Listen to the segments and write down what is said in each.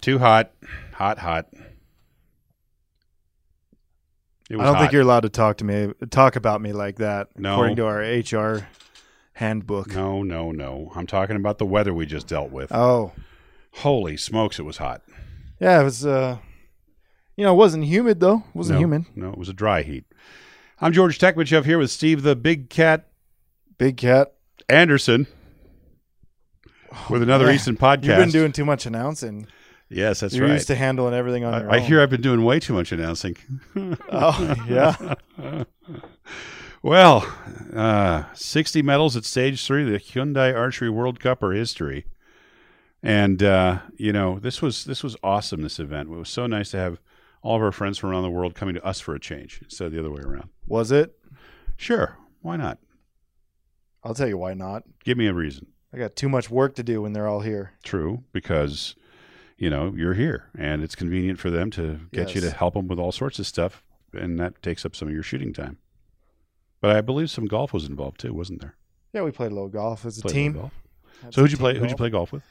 Too hot. Hot, hot. I don't think you're allowed to talk to me, talk about me like that. No. According to our HR handbook. No, no, no. I'm talking about the weather we just dealt with. Oh, Holy smokes, it was hot. yeah. It was. uh You know, it wasn't humid though. It wasn't no, humid. No, it was a dry heat. I'm George Tekmitchev here with Steve the Big Cat Big cat. Anderson with another man. Easton podcast. You've been doing too much announcing. Yes, that's You're right. used to handling everything on your I, I hear I've been doing way too much announcing. Oh yeah. Well, uh, 60 medals at stage three, the Hyundai Archery World Cup are history. And uh, you know, this was this was awesome. This event. It was so nice to have all of our friends from around the world coming to us for a change instead of the other way around. Was it? Sure, why not? I'll tell you why not. Give me a reason. I got too much work to do when they're all here. True, because you know you're here, and it's convenient for them to get you to help them with all sorts of stuff, and that takes up some of your shooting time. But I believe some golf was involved too, wasn't there? Yeah, we played a little golf as a Played team. golf. So who'd you play? team Who'd you play golf with?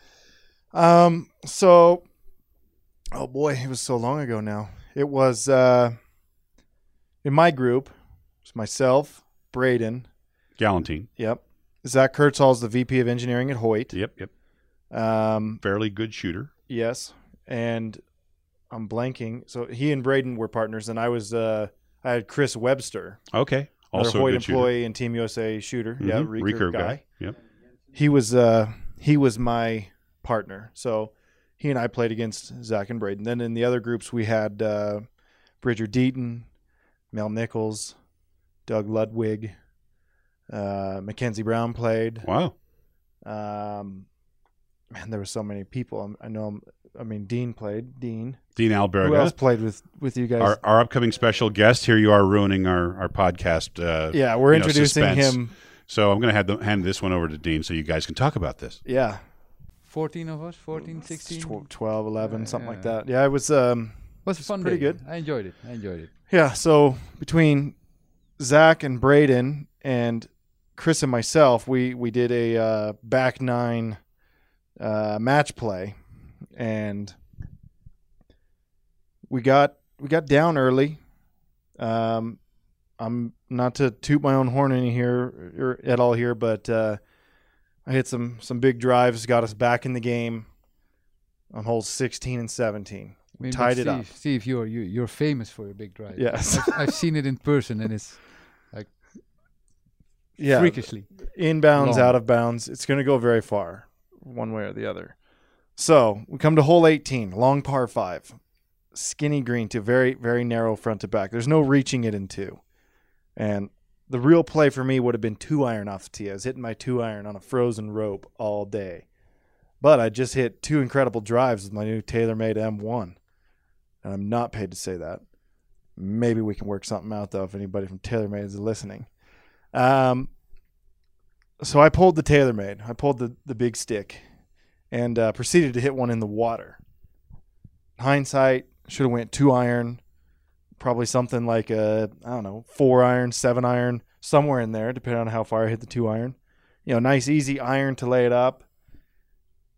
Um. So, oh boy, it was so long ago now. It was uh, in my group. It's myself, Braden. Gellenthien. Yep. Zach Kurtzall's the VP of Engineering at Hoyt. Yep, yep. Um. Fairly good shooter. Yes, and I'm blanking. So he and Braden were partners, and I was uh, I had Chris Webster, Okay. Also a Hoyt shooter. employee and Team USA shooter. Yeah, Mhm. recurve, guy. Yep. he was uh he was my partner. So he and I played against Zach and Braden. Then in the other groups we had uh Bridger Deaton, Mel Nichols, Doug Ludwig, uh Mackenzie Brown played. Wow. Um man, there were so many people. I'm, I know I'm, I mean Dean played. Dean. Dean Who else Alberga. played with with you guys? Our, our upcoming special guest. Here you are ruining our, our podcast. Uh, yeah, we're you know, introducing suspense. him. So I'm going to hand, the, hand this one over to Dean so you guys can talk about this. Yeah. 14 of us, 14, 16. 12, 11, Yeah, something like that. Yeah, it was um was a fun pretty day. good. I enjoyed it. I enjoyed it. Yeah, so between Zach and Braden and Chris and myself, we we did a uh, back nine uh, match play, and we got we got down early. Um, I'm not to toot my own horn any here or at all here, but uh, I hit some some big drives, got us back in the game on holes 16 and 17. I mean, but Tied it Steve, up. Steve, you're you, you're famous for your big drive. Yes. I've, I've seen it in person, and it's Yeah, freakishly. inbounds, Long. out of bounds. It's going to go very far, one way or the other. So we come to hole 18, long par five, skinny green to very, very narrow front to back. There's no reaching it in two. And the real play for me would have been two iron off the tee. I was hitting my two iron on a frozen rope all day. But I just hit two incredible drives with my new TaylorMade M1. And I'm not paid to say that. Maybe we can work something out, though, if anybody from TaylorMade is listening. Um, so I pulled the TaylorMade. I pulled the, the big stick and uh, proceeded to hit one in the water. Hindsight, should have went two iron, probably something like a I don't know four iron, seven iron, somewhere in there, depending on how far I hit the two iron. You know, nice easy iron to lay it up.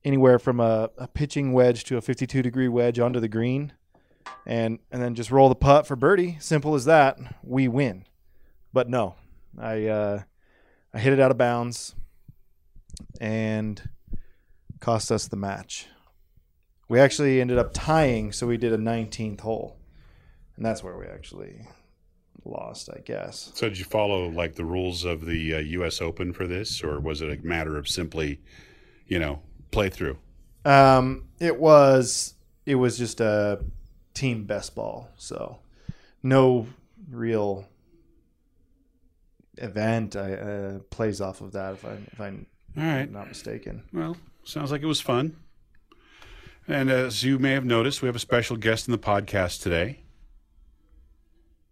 Anywhere from a, a pitching wedge to a 52 degree wedge onto the green, and and then just roll the putt for birdie. Simple as that. We win. But no, I uh, I hit it out of bounds, and cost us the match. We actually ended up tying, so we did a 19th hole, and that's where we actually lost, I guess. So did you follow like the rules of the uh, U.S. Open for this, or was it a matter of simply, you know, play through? Um, it was it was just a team best ball, so no real event I, uh, plays off of that. If I if I'm All right. not mistaken. Well, sounds like it was fun. And as you may have noticed, we have a special guest in the podcast today.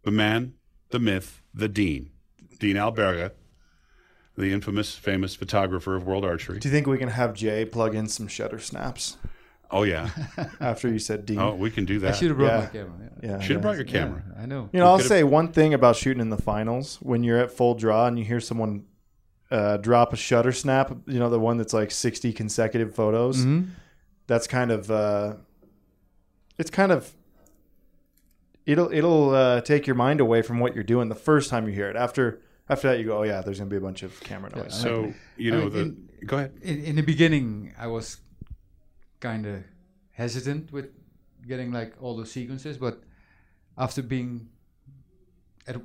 The man, the myth, the Dean. Dean Alberga, the infamous, famous photographer of World Archery. Do you think we can have Jay plug in some shutter snaps Oh, yeah. after you said Dean? Oh, we can do I that. should have brought Yeah. my camera. Yeah. yeah, Should have yeah. brought your camera. Yeah, I know. You know, I'll could've- say one thing about shooting in the finals when you're at full draw and you hear someone uh, drop a shutter snap. You know, the one that's like 60 consecutive photos. Mhm. That's kind of uh, it's kind of it'll it'll uh, take your mind away from what you're doing the first time you hear it. After after that, you go, oh yeah, there's gonna be a bunch of camera noise. So you I know mean, the. in- go ahead. In, in the beginning, I was kind of hesitant with getting like all those sequences, but after being at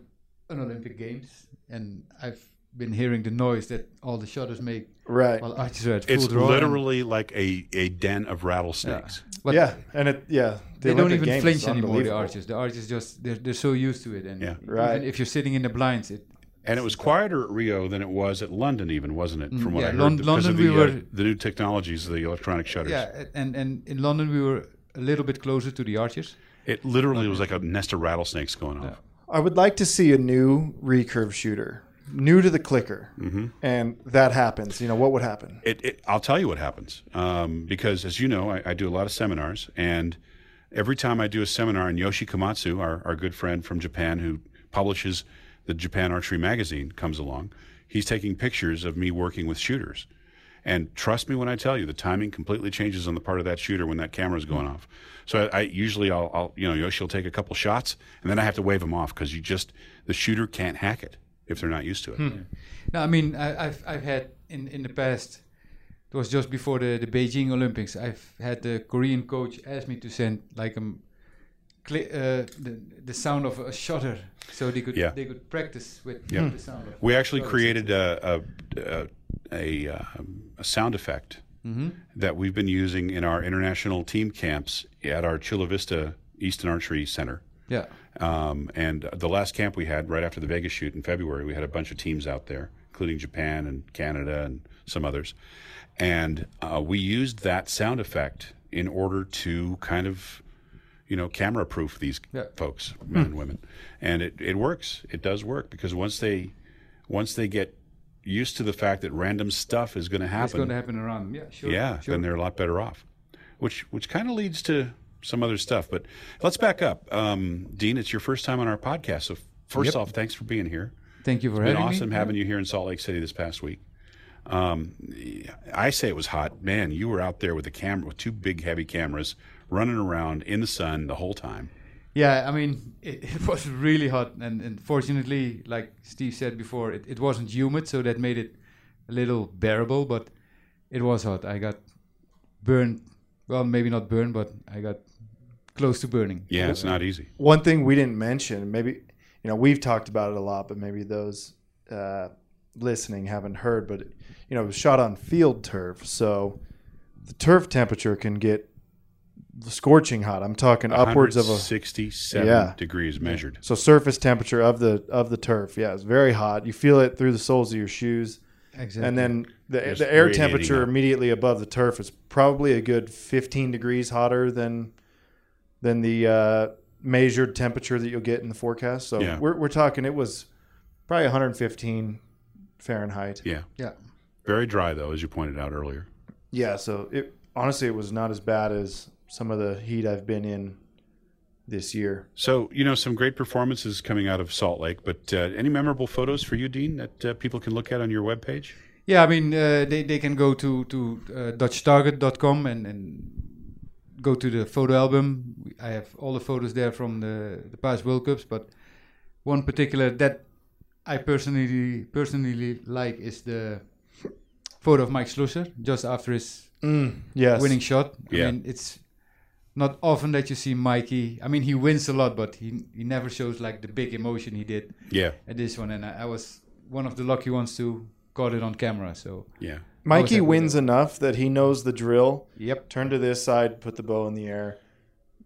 an Olympic Games and I've been hearing the noise that all the shutters make right. while archers are at full It's draw. and- literally like a, a den of rattlesnakes. but yeah, and it yeah. the they don't even Games flinch anymore. The archers, the archers just they're, they're so used to it, and Yeah. Right. even if you're sitting in the blinds, it And it was quieter at Rio than it was at London, even wasn't it? From what yeah, I heard, Lon- because London of the, we uh, the new technologies, the electronic shutters. yeah, and and in London we were a little bit closer to the arches. It literally was like a nest of rattlesnakes going off. I would like to see a new recurve shooter, new to the clicker, Mm-hmm. and that happens. You know what would happen? It, it, I'll tell you what happens. Um, because as you know, I, I do a lot of seminars, and every time I do a seminar, and Yoshi Komatsu, our, our good friend from Japan who publishes the Japan Archery Magazine, comes along. He's taking pictures of me working with shooters. And trust me when I tell you, the timing completely changes on the part of that shooter when that camera's going off. So I, I usually I'll, I'll you know will take a couple shots, and then I have to wave him off because you just the shooter can't hack it if they're not used to it. No, I mean I, I've I've had in in the past. It was just before the the Beijing Olympics. I've had the Korean coach ask me to send like um, cli- uh, the the sound of a shutter, so they could Yeah. they could practice with Yeah. the sound. Of We actually shutters. created a a, a, a, um, a sound effect Mhm. that we've been using in our international team camps at our Chula Vista Easton Archery Center. Yeah. Um, and the last camp we had right after the Vegas shoot in February, we had a bunch of teams out there, including Japan and Canada and some others. And uh, we used that sound effect in order to kind of, you know, camera proof these Yeah. folks, men and women. And it, it works. It does work because once they once they get used to the fact that random stuff is going to It's happen, going to happen around. them. Yeah. Sure. yeah, Sure. then they're a lot better off. Which which kind of leads to some other stuff. But let's back up. Um, Dean, it's your first time on our podcast. So first Yep. off, thanks for being here. Thank you for It's been awesome me. having you here in Salt Lake City this past week. Um, I say it was hot. Man, you were out there with a camera with two big heavy cameras running around in the sun the whole time. Yeah, I mean, it, it was really hot, and, and fortunately, like Steve said before, it, it wasn't humid, so that made it a little bearable. But it was hot. I got burned. Well, maybe not burned, but I got close to burning. Yeah, it's not easy. One thing we didn't mention, maybe you know we've talked about it a lot, but maybe those uh, listening haven't heard. But you know, it was shot on field turf, so the turf temperature can get scorching hot. I'm talking upwards of a 67 Yeah. degrees measured. so surface temperature of the of the turf. Yeah, it's very hot. You feel it through the soles of your shoes, Exactly. and then the, Just the air temperature up. immediately above the turf is probably a good 15 degrees hotter than than the uh, measured temperature that you'll get in the forecast. So Yeah. we're we're talking it was probably 115 Fahrenheit. Yeah. yeah, Very dry, though, as you pointed out earlier. Yeah, so it honestly it was not as bad as some of the heat I've been in this year. So, you know, some great performances coming out of Salt Lake, but uh, any memorable photos for you, Dean, that uh, people can look at on your webpage? yeah. I mean, uh, they they can go to to uh, DutchTarget.com and and go to the photo album. I have all the photos there from the the past World Cups, but one particular that I personally personally like is the photo of Mike Schloesser just after his mm, Yes. winning shot. I Yeah. mean, it's not often that you see Mikey. I mean, he wins a lot, but he he never shows like the big emotion he did Yeah, at this one. And I, I was one of the lucky ones to got it on camera. So yeah. Mikey happy with wins enough that he knows the drill. yep, Turn to this side, put the bow in the air.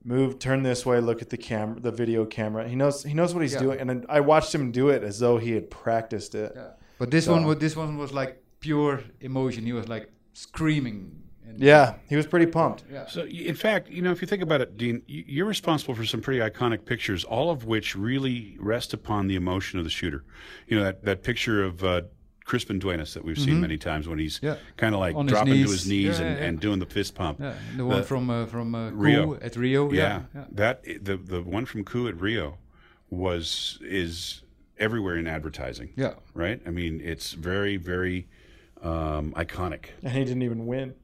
Move, turn this way, look at the camera, the video camera. He knows he knows what he's Yeah. doing, and I watched him do it as though he had practiced it. yeah. But this So- one, was this one was like pure emotion. He was like screaming. And Yeah, he was pretty pumped. yeah. So, in fact, you know, if you think about it, Dean, you're responsible for some pretty iconic pictures, all of which really rest upon the emotion of the shooter. You know, that, that picture of uh, Crispin Duenas that we've seen many times when he's Yeah. kind of like On his dropping to his knees Yeah, and, yeah, yeah. and doing the fist pump. Yeah, the one The- from uh, from uh, Rio. Rio at Rio. Yeah, Yeah, yeah. that the the one from Ku at Rio was is everywhere in advertising, yeah. right? I mean, it's very very um, iconic. And he didn't even win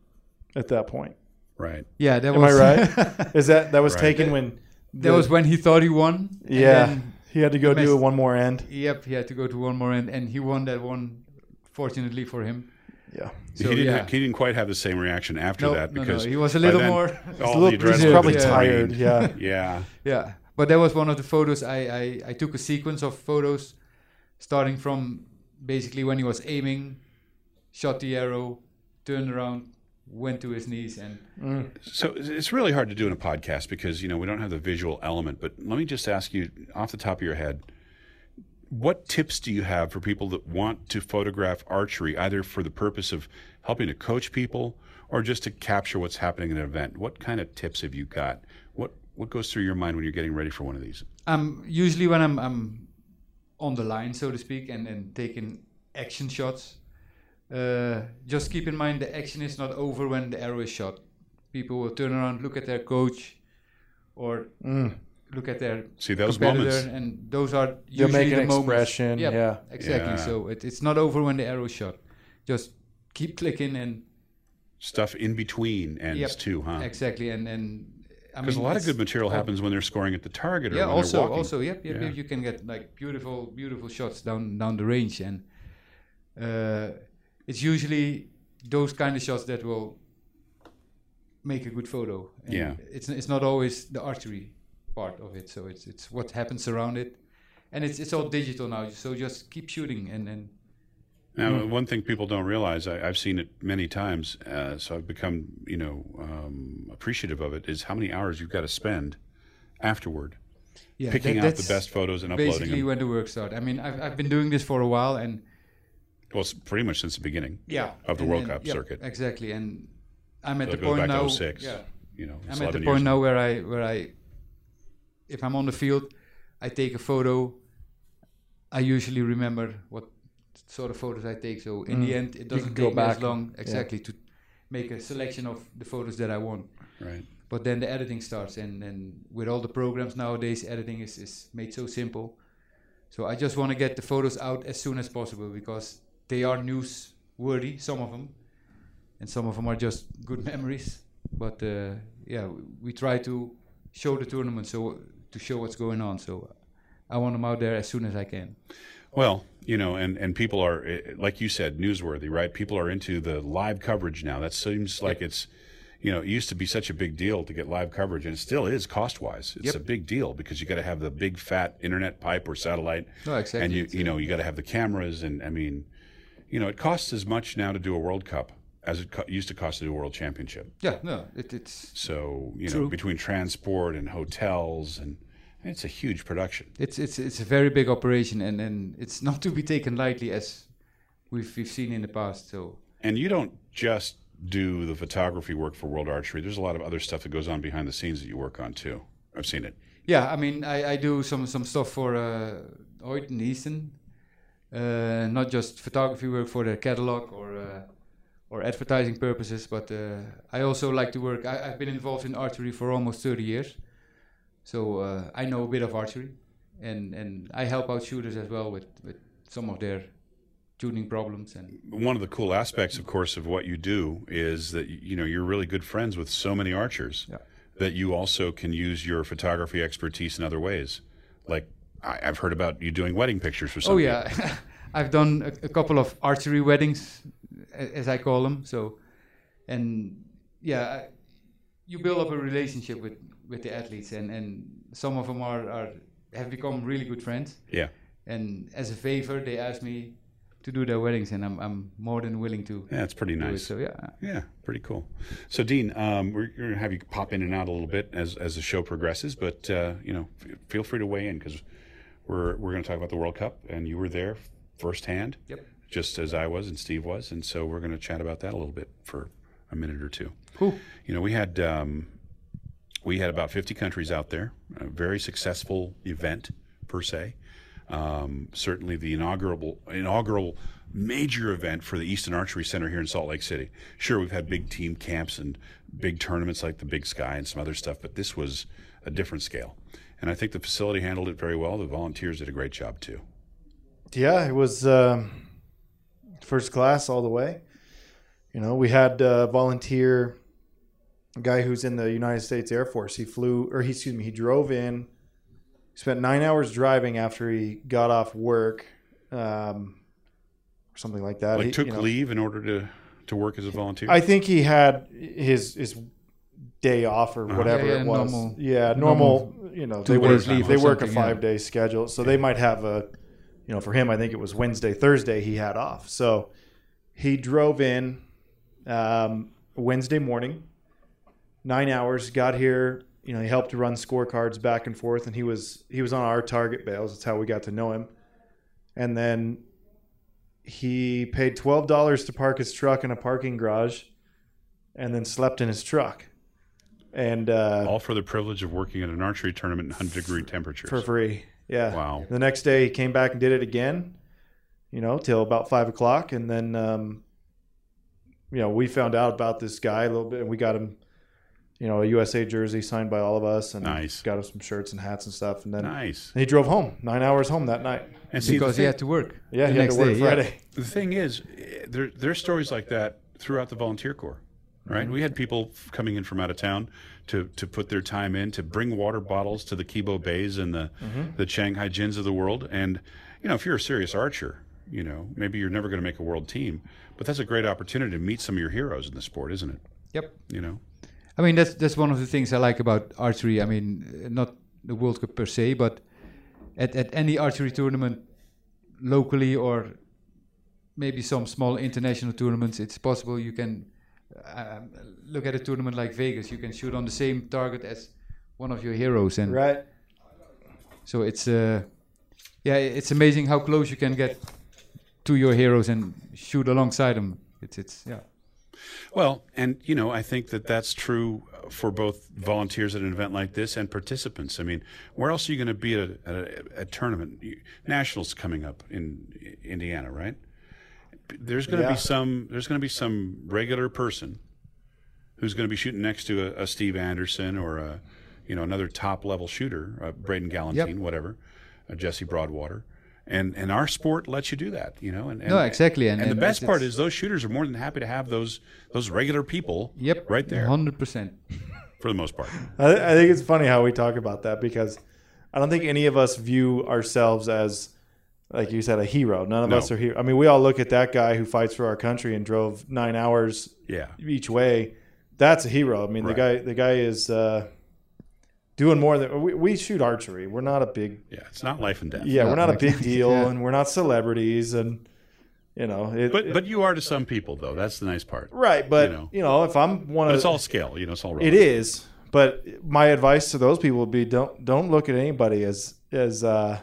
at that point. Right. Yeah, that Am was I right? Is that that was Right. taken when? that the- was when he thought he won. and Yeah, then, he had to go messed- do one more end. yep, he had to go to one more end, and he won that one. Fortunately for him. Yeah, So, he didn't. yeah. he didn't quite have the same reaction after No, that no, no, because he was a little then, more. all a the little, he's probably had tired. Yeah, Yeah. Yeah, but that was one of the photos. I, I, I took a sequence of photos starting from basically when he was aiming, shot the arrow, turned around, went to his knees, and Mm. So it's- it's really hard to do in a podcast because you know we don't have the visual element. But let me just ask you, off the top of your head, what tips do you have for people that want to photograph archery, either for the purpose of helping to coach people or just to capture what's happening in an event? What kind of tips have you got? What what goes through your mind when you're getting ready for one of these? I'm usually when I'm I'm on the line, so to speak, and, and taking action shots. Uh, just keep in mind the action is not over when the arrow is shot. People will turn around, look at their coach, or Mm. Look at their See those moments. and those are You'll usually make an the expression. Yep, Yeah, exactly. Yeah. So it, it's not over when the arrow shot. Just keep clicking and Stuff in between ends Yep. too, huh? exactly and and I Because mean a lot of good material happens when they're scoring at the target or yeah when also they're walking. also yep, yep, Yeah. yep you can get like beautiful beautiful shots down down the range and uh, it's usually those kind of shots that will make a good photo and Yeah. it's it's not always the archery part of it so it's it's what happens around it and it's it's all digital now so just keep shooting and and Now, Mm. one thing people don't realize, I, I've seen it many times, uh, so I've become, you know, um, appreciative of it, is how many hours you've got to spend afterward yeah picking that- out the best photos and uploading basically them. when the work starts i mean I've, I've been doing this for a while and Well, it's pretty much since the beginning yeah of the and- World and- Cup yep, circuit. exactly and i'm at So the it goes point back now to 06. yeah You know, it's i'm at the point now where i where i if i'm on the field i take a photo. I usually remember what sort of photos i take. So in the Mm. end it doesn't go take back as long exactly to make a selection of the photos that i want. Right. but then the editing starts and, and with all the programs nowadays editing is, is made so simple. So i just want to get the photos out as soon as possible because they are newsworthy some of them and some of them are just good memories. But uh, yeah we, we try to show the tournament. So to show what's going on so i want them out there as soon as i can Well, you know, and, and people are, eh, like you said, newsworthy, right? People are into the live coverage now. That seems like it's, you know, it used to be such a big deal to get live coverage, and it still is cost wise. It's Yep. a big deal because you got to have the big fat internet pipe or satellite, no exactly and you you know you got to have the cameras, and I mean, you know, it costs as much now to do a World Cup as it co- used to cost to do a World Championship. yeah no it, it's So you know, between transport and hotels, and it's a huge production. It's it's it's a very big operation, and, and it's not to be taken lightly as we've we've seen in the past. So And you don't just do the photography work for World Archery. There's a lot of other stuff that goes on behind the scenes that you work on too. I've seen it. yeah, I mean, I, I do some some stuff for uh, Hoyt and Easton, uh, not just photography work for their catalog or uh, or advertising purposes, but uh, I also like to work. I, I've been involved in archery for almost 30 years, so uh, I know a bit of archery, and and I help out shooters as well with with some of their tuning problems and One of the cool aspects, of course, of what you do is that you know you're really good friends with so many archers Yeah. that you also can use your photography expertise in other ways. Like I, I've heard about you doing wedding pictures for some Oh yeah, I've done a, a couple of archery weddings, as I call them. So, and yeah, you build up a relationship with with the athletes, and and some of them are are have become really good friends. Yeah. And as a favor, they ask me to do their weddings, and I'm I'm more than willing to Yeah, it's pretty do it. nice. So yeah, Yeah, pretty cool. So, Dean, um, we're going to have you pop in and out a little bit as as the show progresses, but uh, you know, f- feel free to weigh in because we're we're going to talk about the World Cup, and you were there firsthand, Yep. Just as I was and Steve was, and so we're going to chat about that a little bit for a minute or two. cool. You know, we had um, we had about 50 countries out there. A very successful event per se. Um, certainly the inaugural inaugural major event for the Easton Archery Center here in Salt Lake City. Sure, we've had big team camps and big tournaments like the Big Sky and some other stuff, but this was a different scale. And I think the facility handled it very well. The volunteers did a great job too. Yeah, it was um, first class all the way. You know, we had a volunteer a guy who's in the United States Air Force. He flew, or he, excuse me, he drove in, spent nine hours driving after he got off work, um, or something like that. Like He- took you know, leave in order to to work as a volunteer. I think he had his his day off or Uh-huh. whatever Yeah, yeah, it was. normal- yeah, normal. you know, they work they work a something, yeah. five day schedule, so they might have a, you know, for him, I think it was Wednesday, Thursday he had off. So he drove in um, Wednesday morning, nine hours, got here. You know, he helped to run scorecards back and forth, and he was he was on our target bales. That's how we got to know him. And then he paid twelve dollars to park his truck in a parking garage, and then slept in his truck, and uh, All for the privilege of working at an archery tournament in 100 degree temperatures. for free. Yeah. Wow. The next day he came back and did it again, you know, till about five o'clock, and then, um, you know, we found out about this guy a little bit, and we got him, you know, a USA jersey signed by all of us, and Nice. got him some shirts and hats and stuff, and then Nice. And he drove home nine hours home that night. And see, the because he had to work. Yeah, the he had next to work day, yeah. Friday. the thing is, there there's stories like that throughout the volunteer corps. Right, we had people coming in from out of town to, to put their time in to bring water bottles to the Ki Bo-baes and the mm-hmm. the Chang Hye-jins of the world. And you know, if you're a serious archer, you know, maybe you're never going to make a world team, but that's a great opportunity to meet some of your heroes in the sport, isn't it? Yep. You know, I mean, that's that's one of the things I like about archery. I mean, not the World Cup per se, but at, at any archery tournament, locally or maybe some small international tournaments, it's possible you can um, look at a tournament like Vegas. You can shoot on the same target as one of your heroes, and Right. so it's uh, yeah, it's amazing how close you can get to your heroes and shoot alongside them. It's it's yeah. Well, and you know, I think that that's true for both volunteers at an event like this and participants. I mean, where else are you going to be at a, at a, a tournament? Nationals coming up in Indiana, right? There's going to Yeah. be some. There's going to be some regular person who's going to be shooting next to a, a Steve Anderson or a, you know, another top level shooter, uh, Braden Gellenthien, whatever, uh, Jesse Broadwater. And, and our sport lets you do that, you know. And, and No, exactly, and- And, and the best part is those shooters are more than happy to have those those regular people Yep, right there hundred percent. for the most part. I, I think it's funny how we talk about that because I don't think any of us view ourselves as, like you said, a hero. None of No. us are here. I mean, we all look at that guy who fights for our country and drove nine hours Yeah. each way. That's a hero. I mean, Right. the guy, the guy is uh, doing more than we, we shoot archery. We're not a big, Yeah. It's not life and death. yeah, No, we're not a big deal, Yeah. and we're not celebrities, and you know, it, But it- but you are to some people though. That's the nice part. right. But you know. you know, if I'm one But of it's all scale. You know, it's all It relative. is, but my advice to those people would be don't don't look at anybody as as uh,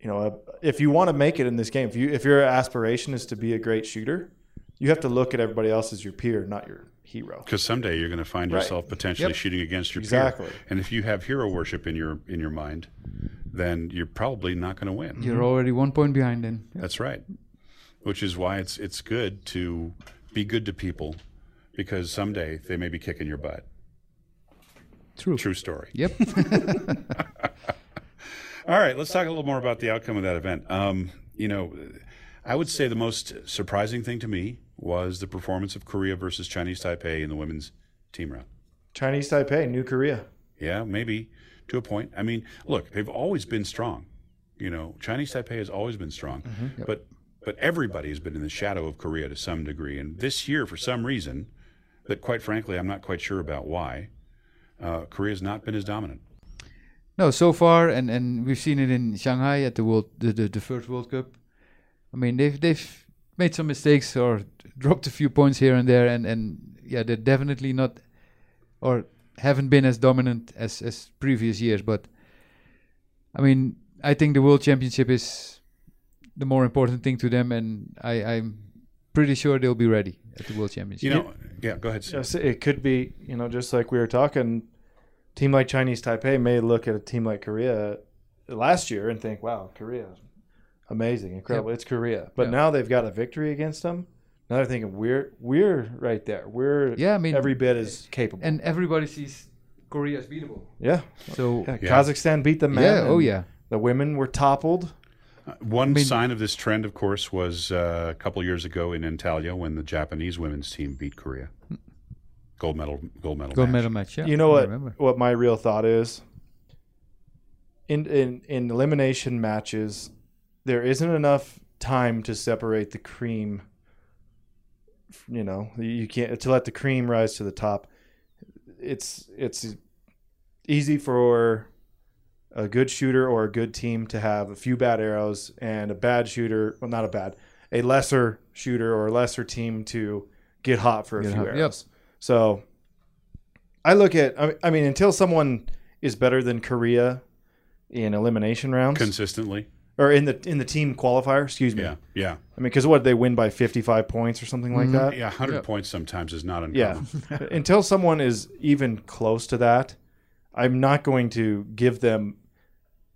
you know a, if you want to make it in this game. If you if your aspiration is to be a great shooter, you have to look at everybody else as your peer, not your hero. Because someday you're going to find Right. yourself potentially Yep. shooting against your Exactly. peer. And if you have hero worship in your in your mind, then you're probably not going to win. You're mm-hmm. already one point behind then. That's right. Which is why it's it's good to be good to people because someday they may be kicking your butt. True. True story. Yep. All right, let's talk a little more about the outcome of that event. Um, you know, I would say the most surprising thing to me was the performance of Korea versus Chinese Taipei in the women's team round. Chinese Taipei, New Korea. Yeah, maybe to a point. I mean, look, they've always been strong. You know, Chinese Taipei has always been strong, but but everybody has been in the shadow of Korea to some degree. And this year, for some reason, that quite frankly, I'm not quite sure about why, uh, Korea has not been as dominant. No, so far, and, and we've seen it in Shanghai at the world, the, the, the first World Cup. I mean, they've they've made some mistakes or dropped a few points here and there, and, and yeah, they're definitely not or haven't been as dominant as as previous years. But I mean, I think the World Championship is the more important thing to them, and I, I'm pretty sure they'll be ready at the World Championship. You know, yeah. Go ahead. Yes, it could be, you know, just like we were talking, team like Chinese Taipei may look at a team like Korea last year and think, wow, Korea, amazing, incredible. It's Korea. But Yeah. now they've got a victory against them. Now they're thinking, we're we're right there. We're Yeah, I mean, every bit as capable. and everybody sees Korea as beatable. yeah. So Yeah, Yeah. Kazakhstan beat the men. yeah, oh yeah. The women were toppled. Uh, One mean- sign of this trend, of course, was uh, a couple years ago in Antalya when the Japanese women's team beat Korea. Gold medal gold medal Gold match. medal match. Yeah. you know I what? remember. What my real thought is. In in in elimination matches, there isn't enough time to separate the cream. You know, you can't to let the cream rise to the top. It's it's easy for a good shooter or a good team to have a few bad arrows and a bad shooter, well, not a bad, a lesser shooter or a lesser team to get hot for a Get few hot, yep. Arrows. So I look at, I I mean, until someone is better than Korea in elimination rounds consistently. or in the in the team qualifier, excuse me. Yeah, yeah, I mean, because what they win by fifty five points or something like Mhm. that. yeah. Hundred Yeah. points sometimes is not enough. Yeah. Until someone is even close to that, I'm not going to give them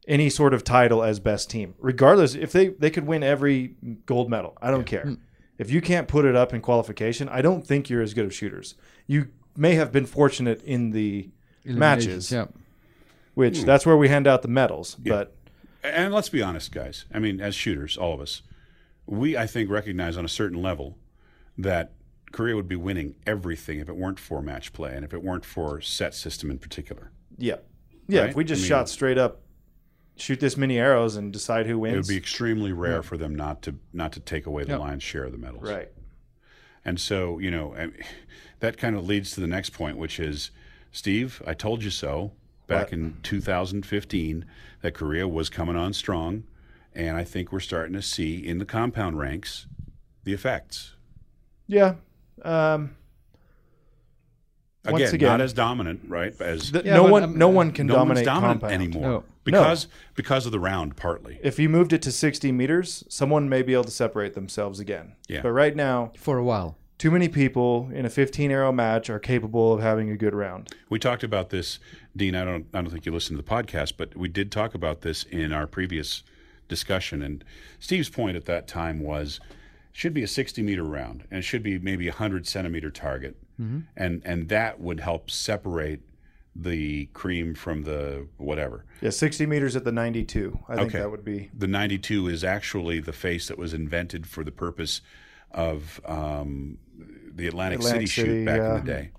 any sort of title as best team. Regardless, if they they could win every gold medal, I don't care. If you can't put it up in qualification, I don't think you're as good of shooters. You may have been fortunate in the matches, Eliminations, Yeah. which that's where we hand out the medals. Yeah. But And let's be honest, guys. I mean, as shooters, all of us, we I think recognize on a certain level that Korea would be winning everything if it weren't for match play and if it weren't for set system in particular. yeah, yeah. Right? If we just I mean- shot straight up, shoot this many arrows and decide who wins. It would be extremely rare for them not to not to take away the Yeah. lion's share of the medals. right. And so, you know, I- that kind of leads to the next point, which is, Steve, I told you so back What? in 2015 that Korea was coming on strong, and I think we're starting to see in the compound ranks the effects. Yeah. Um, Once Again, again- not as dominant, right? As th- Yeah, no but, one, um, no one can no dominate dominant compound anymore No. Because because of the round, partly. If you moved it to 60 meters, someone may be able to separate themselves again. Yeah. But right now, For a while. too many people in a 15 arrow match are capable of having a good round. We talked about this, Dean. I don't, I don't think you listened to the podcast, but we did talk about this in our previous discussion. And Steve's point at that time was, should be a 60 meter round, and it should be maybe a 100 centimeter target, mm-hmm. and and that would help separate the cream from the whatever. Yeah, 60 meters at the 92. I think Okay. that would be. The 92 is actually the face that was invented for the purpose of um, the Atlantic, Atlantic City, City, shoot back yeah. in the day.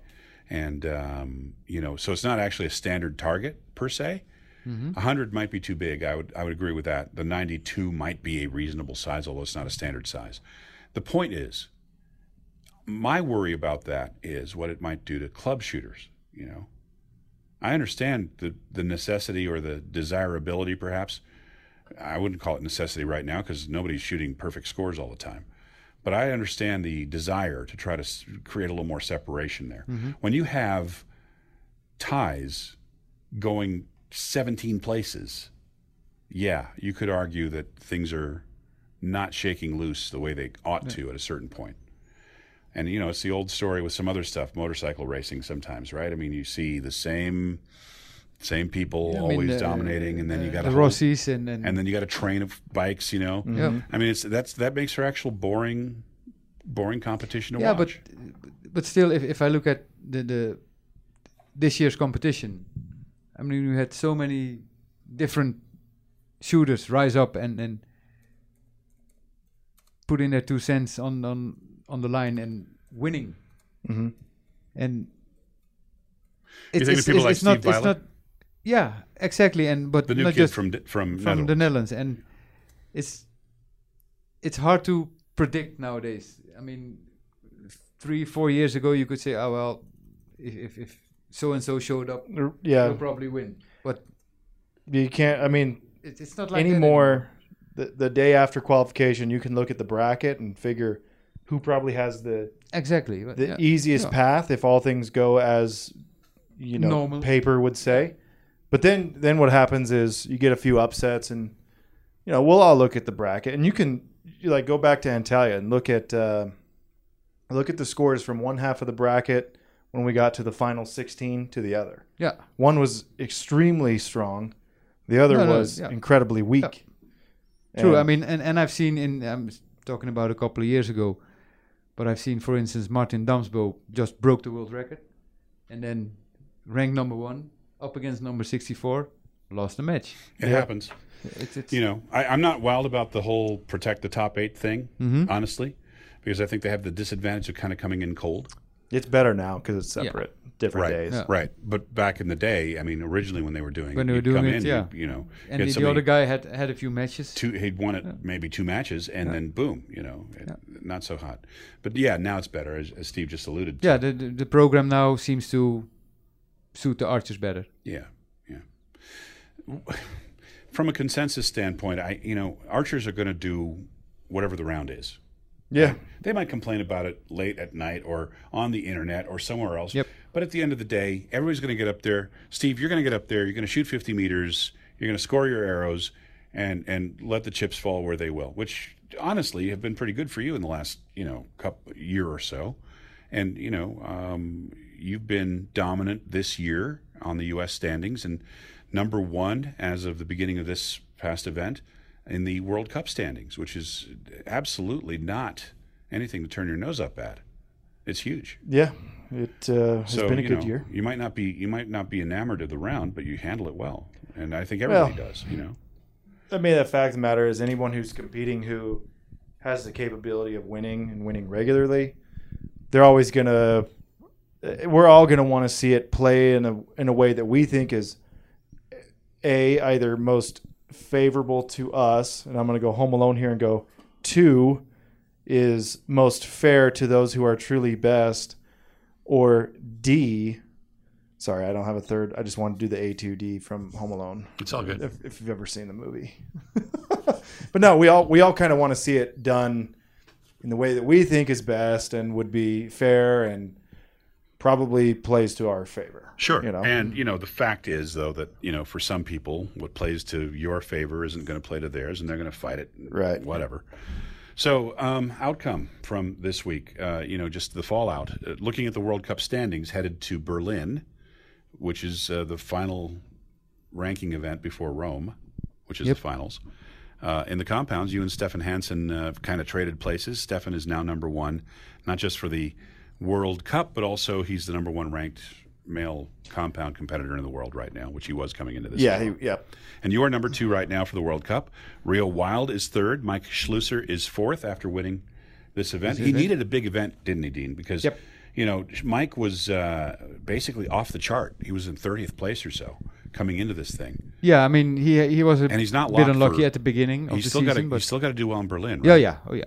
And, um, you know, so it's not actually a standard target per se. A 100 might be too big. I would, I would agree with that. The 92 might be a reasonable size, although it's not a standard size. The point is, my worry about that is what it might do to club shooters, you know. I understand the, the necessity or the desirability, perhaps, I wouldn't call it necessity right now because nobody's shooting perfect scores all the time. But I understand the desire to try to s- create a little more separation there. Mm-hmm. When you have ties going 17 places, yeah, you could argue that things are not shaking loose the way they ought to at a certain point. And you know, it's the old story with some other stuff, motorcycle racing sometimes, right? I mean, you see the same same people Yeah, I mean, always uh, dominating and then you got the a Rossies and, and, and then you got a train of bikes, you know. Yeah. I mean, it's that's that makes for actual boring, boring competition to yeah, watch. but but still, if, if I look at the, the this year's competition, I mean, we had so many different shooters rise up and and put in their two cents on on on the line and winning, Mhm. and You think of people like it's not Steve it's not yeah exactly and but the new not kid just from from, from the Netherlands. Netherlands, and it's it's hard to predict nowadays. I mean, three four years ago, you could say, "Oh well, if if, if so and so showed up, Yeah, we'll probably win." But you can't. I mean, it, it's not like that anymore. The, the day after qualification, you can look at the bracket and figure who probably has the Exactly. the yeah. easiest Yeah. path if all things go as you know Normal. paper would say. But then then what happens is you get a few upsets and you know we'll all look at the bracket and you can you like go back to Antalya and look at uh, look at the scores from one half of the bracket when we got to the final 16 to the other. Yeah. One was extremely strong, the other No, no, was yeah. incredibly weak. True. I mean, and, and I've seen in I'm talking about a couple of years ago, but I've seen, for instance, Martin Damsbo just broke the world record, and then ranked number one up against number 64, lost the match. It Yeah. happens. It's it's You know, I, I'm not wild about the whole protect the top eight thing, Mhm. honestly, because I think they have the disadvantage of kind of coming in cold. It's better now because it's Yeah. separate, different Right, days. Yeah. right. But back in the day, I mean, originally when they were doing When it, they were you'd doing come it, in, yeah. you, you know, And the, the somebody- other guy had had a few matches. two he'd won it maybe two matches and then boom you know it, not so hot but yeah now it's better as, as steve just alluded to Yeah, the, the the program now seems to suit the archers better. yeah yeah from a consensus standpoint i you know archers are going to do whatever the round is Yeah. they might complain about it late at night or on the internet or somewhere else Yep. But at the end of the day everybody's going to get up there. Steve you're going to get up there you're going to shoot 50 meters you're going to score your arrows and and let the chips fall where they will which honestly have been pretty good for you in the last you know couple year or so. And you know um, you've been dominant this year on the us standings and number one as of the beginning of this past event in the world cup standings which is absolutely not anything to turn your nose up at. It's huge. Yeah. It uh, has so been a you good know, year. you might not be you might not be enamored of the round but you handle it well and i think everybody Well, does you know I mean, the fact of the matter is, anyone who's competing who has the capability of winning and winning regularly, they're always gonna. uh, We're all gonna want to see it play in a in a way that we think is a either most favorable to us, and I'm gonna go home alone here and go two is most fair to those who are truly best, or D. Sorry, I don't have a third. I just want to do the A2D from Home Alone it's all good if, if you've ever seen the movie. but no, we all we all kind of want to see it done in the way that we think is best and would be fair and probably plays to our favor. Sure. You know. And you know, the fact is though that, you know, for some people what plays to your favor isn't going to play to theirs and they're going to fight it Right. whatever. So, um, outcome from this week, uh, you know, just the fallout. Uh, looking at the World Cup standings, headed to Berlin, which is uh, the final ranking event before Rome, which is Yep. the finals. Uh, in the compounds, you and Stephan Hansen uh, kind of traded places. Stephan is now number one, not just for the World Cup, but also he's the number one ranked male compound competitor in the world right now, which he was coming into this. Yeah, year. he, yeah. And you are number two right now for the World Cup. Reo Wilde is third. Mike Schloesser is fourth after winning this event. He needed a big event, didn't he, Dean? Because, Yep. you know, Mike was uh, basically off the chart. He was in 30th place or so coming into this thing. Yeah, I mean he he was a And he's not bit unlucky for- at the beginning of He's the still got to but he's still got to do well in Berlin, right? yeah, yeah, oh yeah,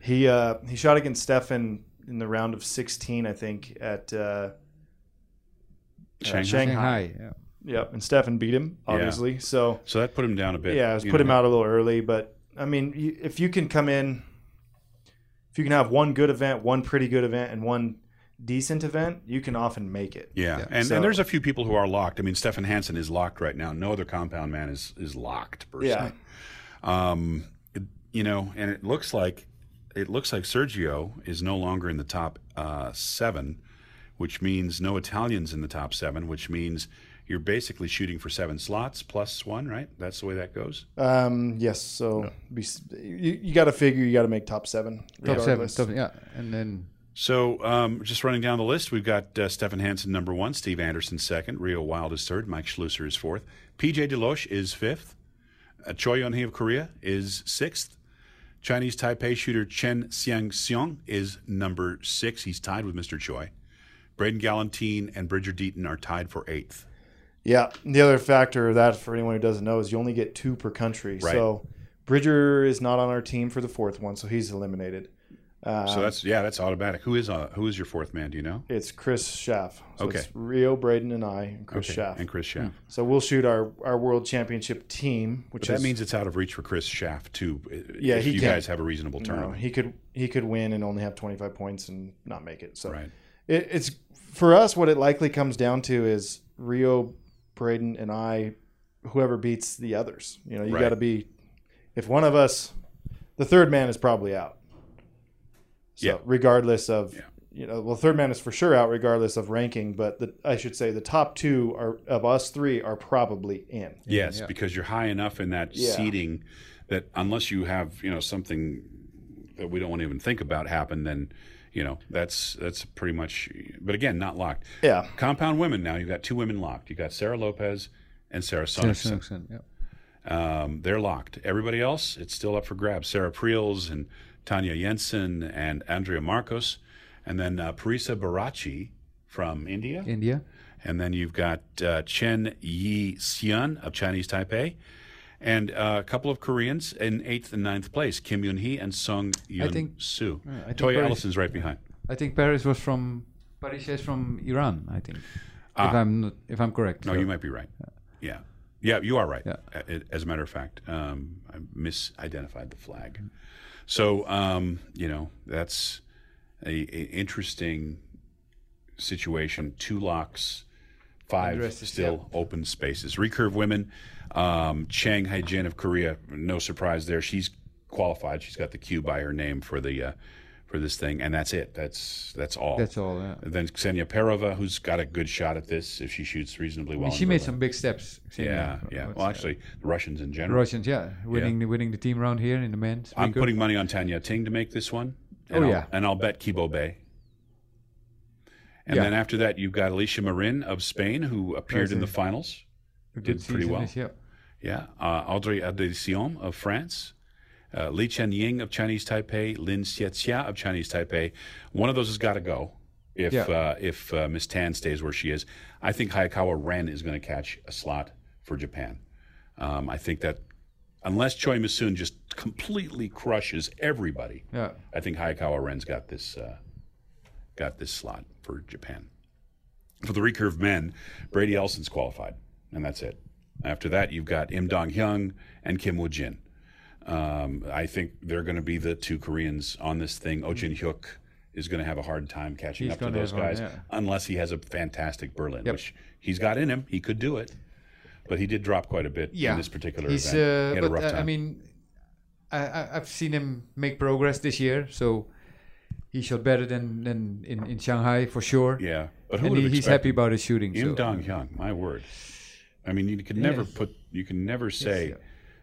He uh, he shot against Stephan in the round of 16, I think, at uh, Shanghai. Shanghai. Shanghai. Yeah. Yep, and Stephan beat him, obviously. So So that put him down a bit. yeah, it was you put him out a little early, but I mean, if you can come in, if you can have one good event, one pretty good event, and one decent event, you can often make it. Yeah, Yeah. And, So- and there's a few people who are locked. I mean, Stephan Hansen is locked right now. No other compound man is is locked per Yeah. se. Um, it- you know, and it looks like it looks like Sergio is no longer in the top uh, seven, which means no Italians in the top seven, which means you're basically shooting for seven slots plus one, right? That's the way that goes. Um, yes. So be, you, you got to figure you got to make top seven. top seven, regardless. top, yeah, and then So, um, just running down the list, we've got uh, Stephan Hansen number one, Steve Anderson second, Reo Wilde is third, Mike Schloesser is fourth, PJ Deloche is fifth, uh, Choi Yong-hee of Korea is sixth, Chinese Taipei shooter Chen Xiang-xiong is number six. He's tied with Mr. Choi. Braden Gellenthien and Bridger Deaton are tied for eighth. Yeah. The other factor of that, for anyone who doesn't know, is you only get two per country. Right. So Bridger is not on our team for the fourth one, so he's eliminated. Uh, So that's yeah, that's automatic. Who is uh, who is your fourth man? Do you know? it's Chris Schaff. So Okay. It's Reo, Braden, and I, and Chris Okay, Schaff. and Chris Schaff. So we'll shoot our, our world championship team, which But that is means it's out of reach for Chris Schaff too. Yeah, if he you can't- guys have a reasonable no, he could he could win and only have 25 points and not make it. So right? it, it's for us. What it likely comes down to is Reo, Braden, and I, whoever beats the others. You know, you Right. got to be. If one of us, the third man is probably out. So Yeah. regardless of Yeah. you know, well, third man is for sure out regardless of ranking. But the, I should say the top two are of us three are probably in. Yes, yeah. because you're high enough in that Yeah. seating that unless you have you know something that we don't want to even think about happen, then you know that's that's pretty much. But again, not locked. Yeah. Compound women now. You've got two women locked. you've got Sara Lopez and Sarah Sarah Sonnichsen. Sonnichsen, yeah. Um, they're locked. Everybody else, it's still up for grabs. Sarah Prieels and Tanja Jensen and Andrea Marcos. and then uh, Parisa Baratchi from India, India. and then you've got uh, Chen Yi-hsuan of Chinese Taipei, and uh, a couple of Koreans in eighth and ninth place, Kim Yun Hee and Sung think- Soo. I think Toja Paris- Ellison's right behind. I think Paris was from Paris is from Iran. I think, if Ah. I'm not, if I'm correct. No, So- you might be right. Yeah. Yeah, you are right. Yeah. As a matter of fact, um, I misidentified the flag. So, um, you know, that's a, a interesting situation. Two locks, five And the is- still open spaces. Recurve women, um, Chang Hye-jin of Korea. No surprise there. She's qualified. She's got the Q by her name for the uh, for this thing, and that's it. That's that's all. That's all. Yeah. And then Ksenia Perova, who's got a good shot at this if she shoots reasonably I well. mean, she made some big steps. Yeah, Ksenia. yeah. What's, Well, actually, the Russians in general. Russians, yeah, winning the winning the team round here in the men's. I'm putting money on Tan Ya-ting to make this one. And Oh, I'll, yeah. and I'll bet Ki Bo-bae. And Yeah. then after that, you've got Alicia Marin of Spain, who appeared in the finals. a did pretty well. this. Yeah, uh, Audrey Adiceom of France, uh, Le Chien-ying of Chinese Taipei, Lin Shih-chia of Chinese Taipei. One of those has got to go if Yeah. uh, if uh, Miss Tan stays where she is. I think Hayakawa Ren is going to catch a slot for Japan. Um, I think that unless Choi Misoon just completely crushes everybody, Yeah. I think Hayakawa Ren's got this uh, got this slot for Japan. For the recurve men, Brady Ellison's qualified, and that's it. After that, you've got Im Dong Hyung and Kim Woo Jin. Um, I think they're going to be the two Koreans on this thing. Oh Jin Hyuk is going to have a hard time catching He's up to those have guys yeah. unless he has a fantastic Berlin, Yep. which he's got in him. He could do it, but he did drop quite a bit in this particular He's, event. uh, he but rough uh, time. I mean, I, I've seen him make progress this year, so he shot better than, than in, in Shanghai for sure. yeah, but who and he, he's happy about his shooting. Im so. Dong Hyung, my word. I mean, you could never Yes. put, you can never say yeah.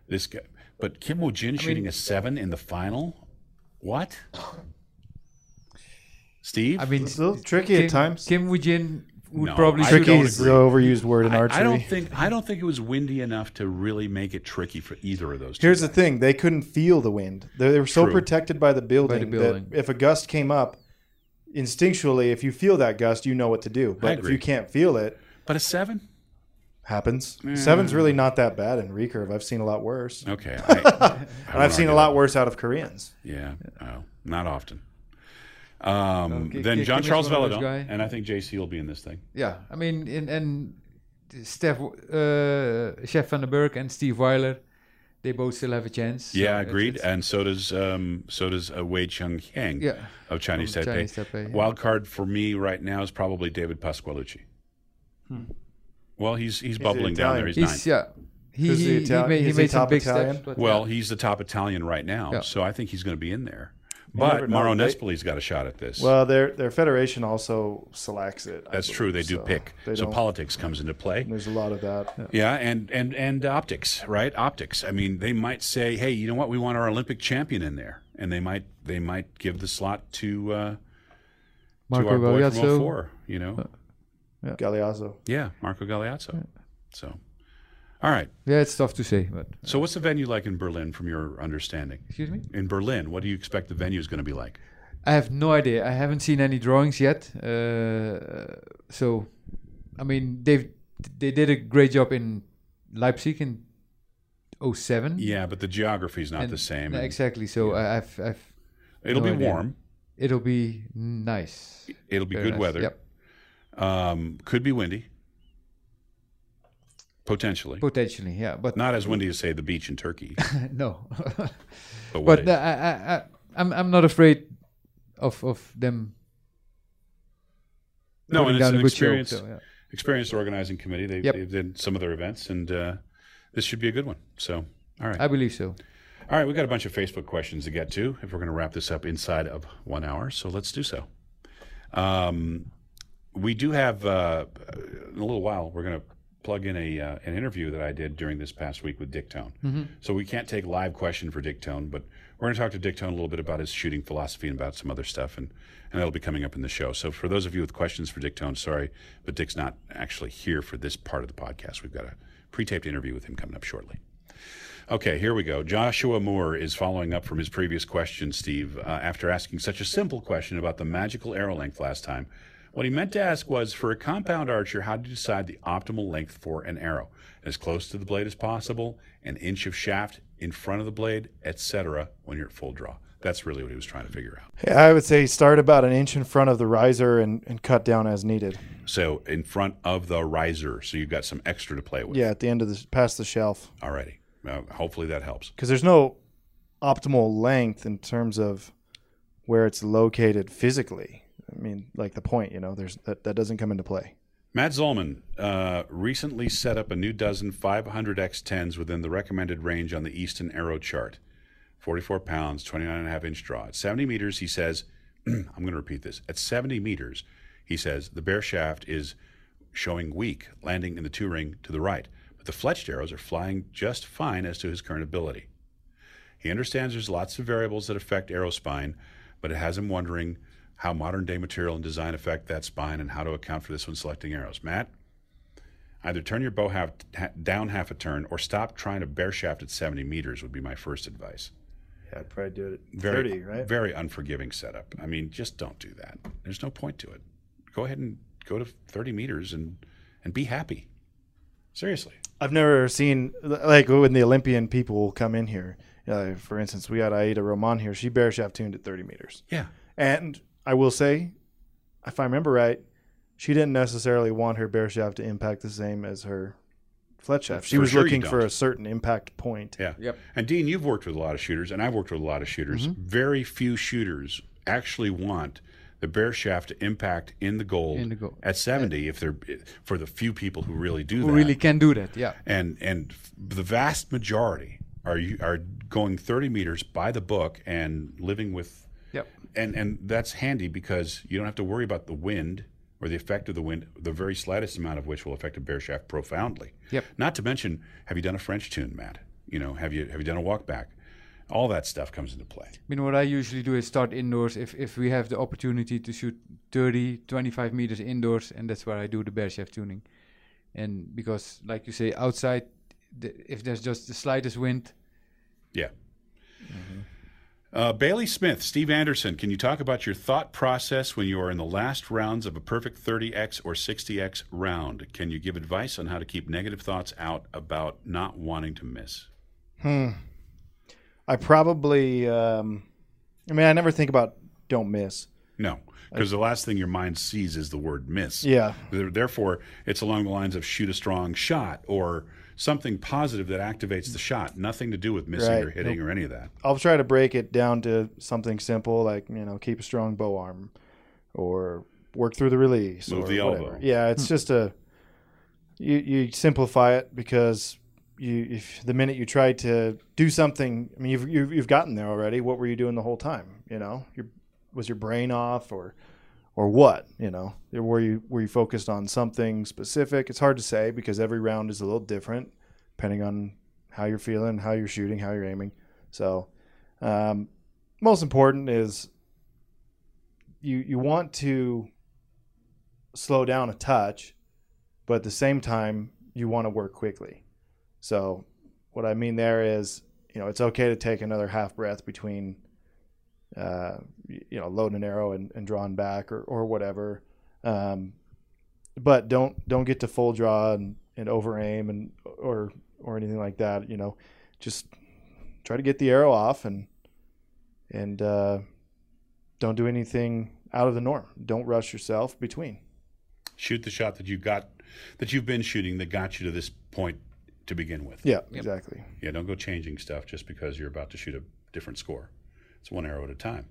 this guy. But Kim Woo Jin shooting a seven in the final. What? Steve? I mean, It's a little tricky at times. Kim Woo Jin would No, probably Tricky is agree. the overused word in I, archery. I don't think I don't think it was windy enough to really make it tricky for either of those. Two Here's the thing: they couldn't feel the wind. They, they were so True. protected by the building, building. that if a gust came up, instinctually, if you feel that gust, you know what to do. But if you can't feel it, But a seven? Happens. Seven's really not that bad in recurve. I've seen a lot worse, Okay. I, I and I've seen a lot worse out of Koreans. Yeah. Oh, not often. Um, Ki- then Ki- John Charles one of those Valladont, guy. and I think JC will be in this thing. Yeah, I mean, in, and Steph, uh, Sjef van den Berg and Steve Wijler, they both still have a chance. So Yeah, it's- agreed. it's- And so does um, so does uh, Wei Chun-heng Yeah, of Chinese Taipei. Chinese Taipei, yeah. Wild card for me right now is probably David Pasqualucci. Well, he's he's bubbling down there. He's, Italian. he's ninth. yeah. He, Is he he, he Italian? made, he Is made some top big Italian? steps. But Well, yeah. he's the top Italian right now, Yeah. so I think he's going to be in there. But know. Mauro They- Nespoli's got a shot at this. Well, their their federation also selects it. I That's true. They do so pick. They So politics comes into play. There's a lot of that. Yeah, and and and optics, right? Optics. I mean, they might say, "Hey, you know what? We want our Olympic champion in there," and they might they might give the slot to uh, to Marco our boy from 04, You know, Galiazzo. yeah, Marco Galiazzo. So, all right. Yeah, it's tough to say, but So, what's the venue like in Berlin, from your understanding? excuse me. In Berlin, what do you expect the venue is going to be like? I have no idea. I haven't seen any drawings yet. Uh, so, I mean, they they did a great job in Leipzig in 07. Yeah, but the geography is not And- the same. No, and exactly. So I, I've, I've It'll no be idea. warm. it'll be nice. It'll be Very good nice. weather. Yep. Um, could be windy, potentially. Potentially, yeah, but Not as windy as say the beach in Turkey, no. but, but uh, I, I, I'm I'm not afraid of of them. no, and it's an good show, experienced, so, yeah. experienced organizing committee. They, Yep. they've did some of their events, and uh, this should be a good one. So, all right, I believe so. all right. We've got a bunch of Facebook questions to get to if we're going to wrap this up inside of one hour. So let's do so. Um, we do have uh, in a little while. We're going to plug in a uh, an interview that I did during this past week with Dick Tone. So we can't take live question for Dick Tone, but we're going to talk to Dick Tone a little bit about his shooting philosophy and about some other stuff, and and that'll be coming up in the show. So for those of you with questions for Dick Tone, sorry, but Dick's not actually here for this part of the podcast. We've got a pre-taped interview with him coming up shortly. Okay, here we go. Joshua Moore is following up from his previous question, Steve, uh, after asking such a simple question about the magical arrow length last time. What he meant to ask was for a compound archer, how do you decide the optimal length for an arrow? As close to the blade as possible, an inch of shaft in front of the blade, etc., when you're at full draw. That's really what he was trying to figure out. Yeah, I would say start about an inch in front of the riser and, and cut down as needed. So in front of the riser, so you've got some extra to play with Yeah, at the end of the past the shelf, Alrighty. Hopefully that helps. because there's no optimal length in terms of where it's located physically. I mean, like the point, you know, there's that, that doesn't come into play. Matt Zollman uh, recently set up a new dozen 500x10s within the recommended range on the Easton Arrow chart. 44 pounds, 29 and a half inch draw. At 70 meters, he says, I'm going to repeat this. At 70 meters, he says, the bare shaft is showing weak, landing in the two ring to the right. But the fletched arrows are flying just fine as to his current ability. He understands there's lots of variables that affect arrow spine, but it has him wondering how modern day material and design affect that spine and how to account for this when selecting arrows. Matt, either turn your bow half, ha- down half a turn or stop trying to bare shaft at 70 meters would be my first advice. Yeah, I'd probably do it at Very, 30, right? Very unforgiving setup. I mean, just don't do that. There's no point to it. Go ahead and go to 30 meters and, and be happy. Seriously. I've never seen like when the Olympian people come in here. Uh, for instance, we had Aida Roman here. She bare shaft tuned at 30 meters, Yeah. and I will say, if I remember right, she didn't necessarily want her bare shaft to impact the same as her fletch shaft. She For was sure looking for a certain impact point. Yeah. Yep. And Dean, you've worked with a lot of shooters, and I've worked with a lot of shooters. Mm-hmm. Very few shooters actually want the bare shaft to impact in the gold, In the gold. at 70 if they're for the few people who really do Who that. really can do that? Yeah. and and the vast majority are you are going 30 meters by the book and living with Yep. and and that's handy because you don't have to worry about the wind or the effect of the wind, the very slightest amount of which will affect a bare shaft profoundly. Yep. Not to mention, have you done a French tune, Matt? You know, have you have you done a walk back? All that stuff comes into play. I mean, what I usually do is start indoors if, if we have the opportunity to shoot 30, 25 meters indoors, and that's where I do the bare shaft tuning. And because, like you say, outside, the, if there's just the slightest wind, Yeah. Uh, Bailey Smith, Steve Anderson, can you talk about your thought process when you are in the last rounds of a perfect 30x or 60x round? Can you give advice on how to keep negative thoughts out about not wanting to miss? Hmm. I probably. Um, I mean, I never think about don't miss. No, because the last thing your mind sees is the word miss. Yeah. Therefore, it's along the lines of shoot a strong shot or something positive that activates the shot. Nothing to do with missing Right. or hitting or any of that. I'll try to break it down to something simple, like you know, keep a strong bow arm, or work through the release, Move or the whatever. elbow. Yeah, it's hmm. just a you you simplify it because you if the minute you try to do something, I mean, you've you've, you've gotten there already. What were you doing the whole time? You know, your was your brain off or or what? You know, were you were you focused on something specific? It's hard to say because every round is a little different depending on how you're feeling, how you're shooting, how you're aiming. So, um, most important is you you want to slow down a touch, but at the same time you want to work quickly. So, what I mean there is, you know, it's okay to take another half breath between, uh, you know, loading an arrow and, and drawing back or or whatever. Um, but don't don't get to full draw and, and over aim and or or anything like that. You know, just try to get the arrow off and and uh, don't do anything out of the norm. Don't rush yourself between. Shoot the shot that you got, that you've been shooting that got you to this point to begin with. Yeah, exactly. Yeah, don't go changing stuff just because you're about to shoot a different score. It's one arrow at a time.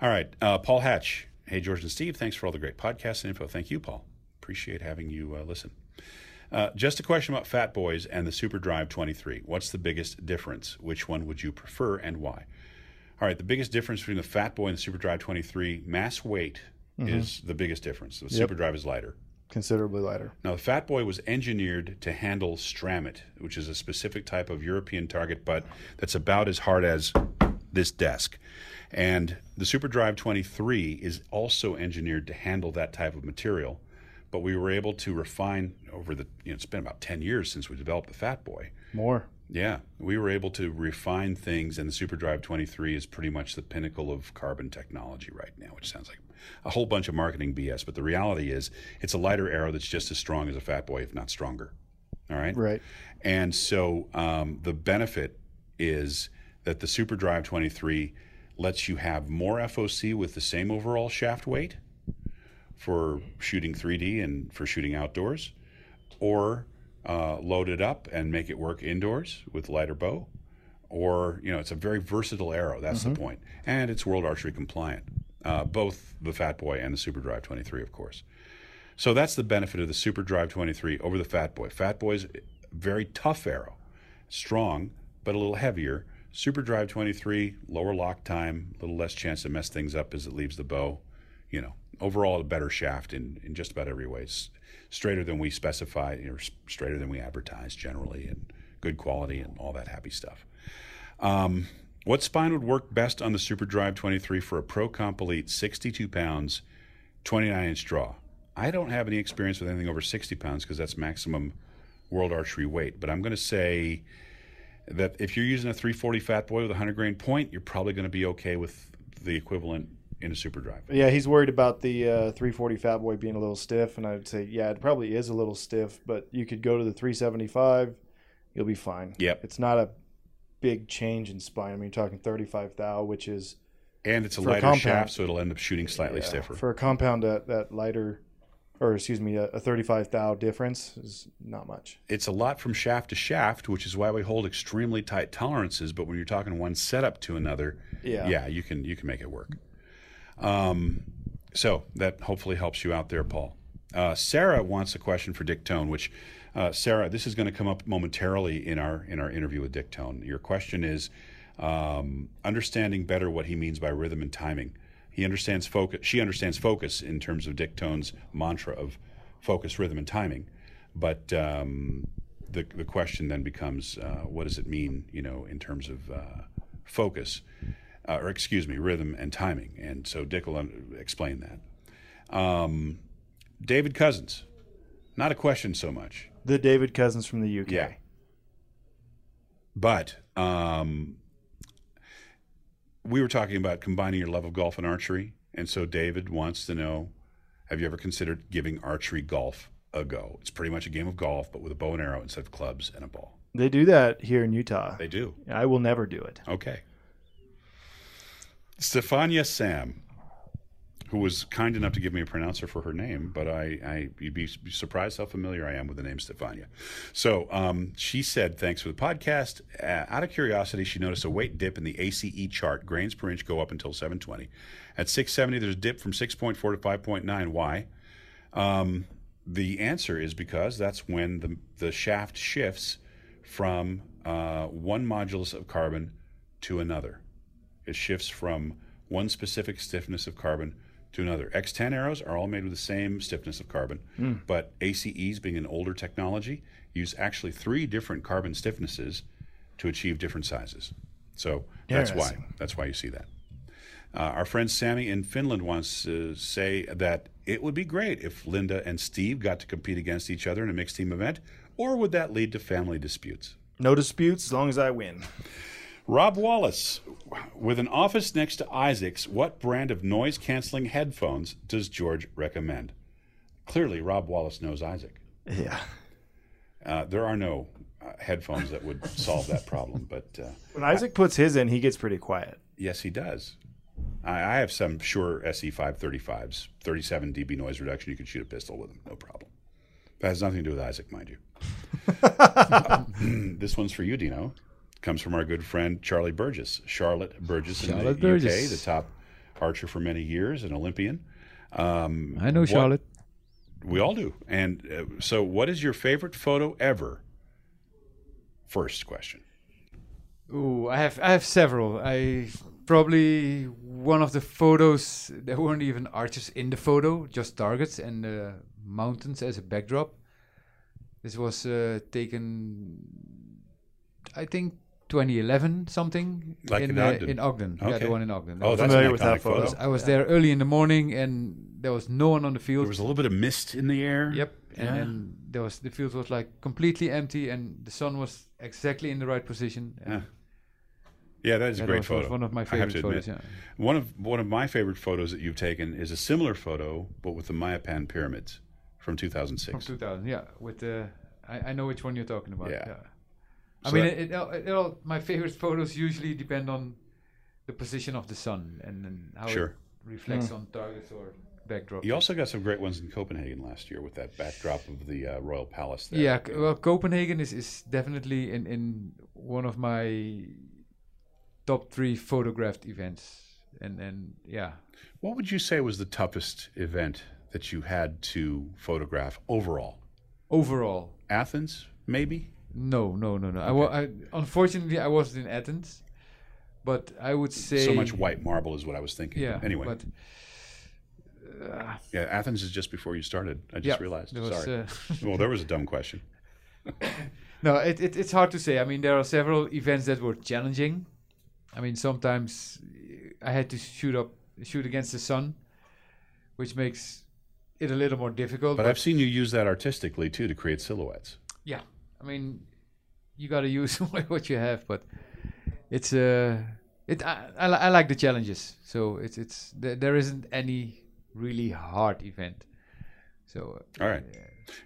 All right, uh, Paul Hatch. Hey, George and Steve, thanks for all the great podcasts and info. Thank you, Paul. Appreciate having you uh, listen. Uh, just a question about Fat Boys and the Super Drive 23. What's the biggest difference? Which one would you prefer and why? All right, the biggest difference between the Fat Boy and the Super Drive 23, mass weight is the biggest difference. The Super Drive is lighter. Considerably lighter. Now, the Fat Boy was engineered to handle Stramit, which is a specific type of European target butt that's about as hard as this desk. And the SuperDrive 23 is also engineered to handle that type of material, but we were able to refine over the. You know, it's been about ten years since we developed the Fat Boy. More. Yeah, we were able to refine things, and the SuperDrive 23 is pretty much the pinnacle of carbon technology right now, which sounds like a whole bunch of marketing BS. But the reality is, it's a lighter arrow that's just as strong as a Fat Boy, if not stronger. All right. Right. And so um, the benefit is that the SuperDrive 23 lets you have more FOC with the same overall shaft weight for shooting 3D and for shooting outdoors, or uh, load it up and make it work indoors with lighter bow, or you know it's a very versatile arrow. That's the point, and it's World Archery compliant. Uh, both the Fat Boy and the SuperDrive 23, of course. So that's the benefit of the SuperDrive 23 over the Fat Boy. Fat Boy's a very tough arrow, strong but a little heavier. SuperDrive 23, lower lock time, a little less chance to mess things up as it leaves the bow. You know, overall a better shaft in, in just about every way. It's straighter than we specify, or straighter than we advertise generally, and good quality and all that happy stuff. Um, what spine would work best on the SuperDrive 23 for a Pro Comp Elite 62 pounds, 29 inch draw? I don't have any experience with anything over 60 pounds because that's maximum world archery weight. But I'm going to say that if you're using a 340 Fat Boy with a 100 grain point, you're probably going to be okay with the equivalent in a super drive. Yeah, he's worried about the uh, 340 Fat Boy being a little stiff, and I'd say, yeah, it probably is a little stiff, but you could go to the 375, you'll be fine. Yep. It's not a big change in spine. I mean, you're talking 35 thou, which is And it's a For a lighter compound- shaft, so it'll end up shooting slightly yeah, stiffer. for a compound that that lighter, or excuse me, a, a 35 thou difference is not much. it's a lot from shaft to shaft, which is why we hold extremely tight tolerances. But when you're talking one setup to another, Yeah. yeah, you can you can make it work. Um, so that hopefully helps you out there, Paul. Uh, Sarah wants a question for Dick Tone, which uh, Sarah, this is going to come up momentarily in our in our interview with Dick Tone. Your question is um, understanding better what he means by rhythm and timing. He understands focus. She understands focus in terms of Dick Tone's mantra of focus, rhythm, and timing. But um, the the question then becomes, uh, what does it mean? You know, in terms of uh, focus, uh, or excuse me, rhythm and timing. And so Dick will un- explain that. Um, David Cousins, not a question so much. The David Cousins from the UK. Yeah. But um, we were talking about combining your love of golf and archery. And so David wants to know have you ever considered giving archery golf a go? It's pretty much a game of golf, but with a bow and arrow instead of clubs and a ball. They do that here in Utah. They do. I will never do it. Okay. Stefania Sam, who was kind enough to give me a pronouncer for her name, but I, I you'd be surprised how familiar I am with the name Stefania. So um, she said, thanks for the podcast. Uh, out of curiosity, she noticed a weight dip in the ACE chart. Grains per inch go up until 720. At 670, there's a dip from 6.4 to 5.9. Why? Um, the answer is because that's when the, the shaft shifts from uh, one modulus of carbon to another. It shifts from one specific stiffness of carbon to another. X10 arrows are all made with the same stiffness of carbon, but ACEs, being an older technology, use actually three different carbon stiffnesses to achieve different sizes. So that's why. That's why you see that. Uh, our friend Sammy in Finland wants to say that it would be great if Linda and Steve got to compete against each other in a mixed team event, or would that lead to family disputes? No disputes as long as I win. Rob Wallace, with an office next to Isaac's, what brand of noise canceling headphones does George recommend? Clearly, Rob Wallace knows Isaac. Yeah. Uh, there are no uh, headphones that would solve that problem, but uh, When Isaac puts his in, he gets pretty quiet. yes, he does. I, I have some Shure SE 535s, 37 dB noise reduction. You can shoot a pistol with them, no problem. That has nothing to do with Isaac, mind you. this one's for you, Dino. Comes from our good friend Charlie Burgess, Charlotte Burgess in Charlotte the UK, the top archer for many years, an Olympian. Um, I know what- Charlotte. We all do. And uh, so, what is your favorite photo ever? First question. Ooh, I have I have several. I probably one of the photos there weren't even archers in the photo, just targets and uh, mountains as a backdrop. This was uh, taken, I think, 2011 something Like in in uh, Ogden. in Ogden. Yeah, Okay. the one in Ogden. That Oh, that's familiar with that iconic photo. photo. I was there early in the morning and there was no one on the field. There was a little bit of mist in the air. Yep, and, Yeah. and there was the field was like completely empty, and the sun was exactly in the right position. Yeah. Yeah, that is a great was, was photo. one of my I have favorite to photos. admit. Yeah. One of one of my favorite photos that you've taken is a similar photo, but with the Mayapan pyramids from 2006. From 2000, yeah. With the, I, I know which one you're talking about. Yeah. Yeah. I mean, it, it, it all, my favorite photos usually depend on the position of the sun and, and how Sure. it reflects on targets or backdrop. You also got some great ones in Copenhagen last year with that backdrop of the uh, Royal Palace there. Yeah, c- well, Copenhagen is, is definitely in, in one of my top three photographed events. And and yeah, What would you say was the toughest event that you had to photograph overall? overall, Athens, maybe? No, no, no, no. I, wa- I unfortunately I wasn't in Athens, but I would say So much white marble is what I was thinking. Yeah. Anyway, but uh, yeah, Athens is just before you started. I just yeah, realized. was, Sorry. uh, well, there was a dumb question. No, it, it, it's hard to say. I mean, there are several events that were challenging. I mean, sometimes I had to shoot up, shoot against the sun, which makes it a little more difficult. But I've seen you use that artistically too to create silhouettes. I mean, you got to use what you have, but it's uh, it. I, I, I like the challenges, so it's it's there, there isn't any really hard event. So All right.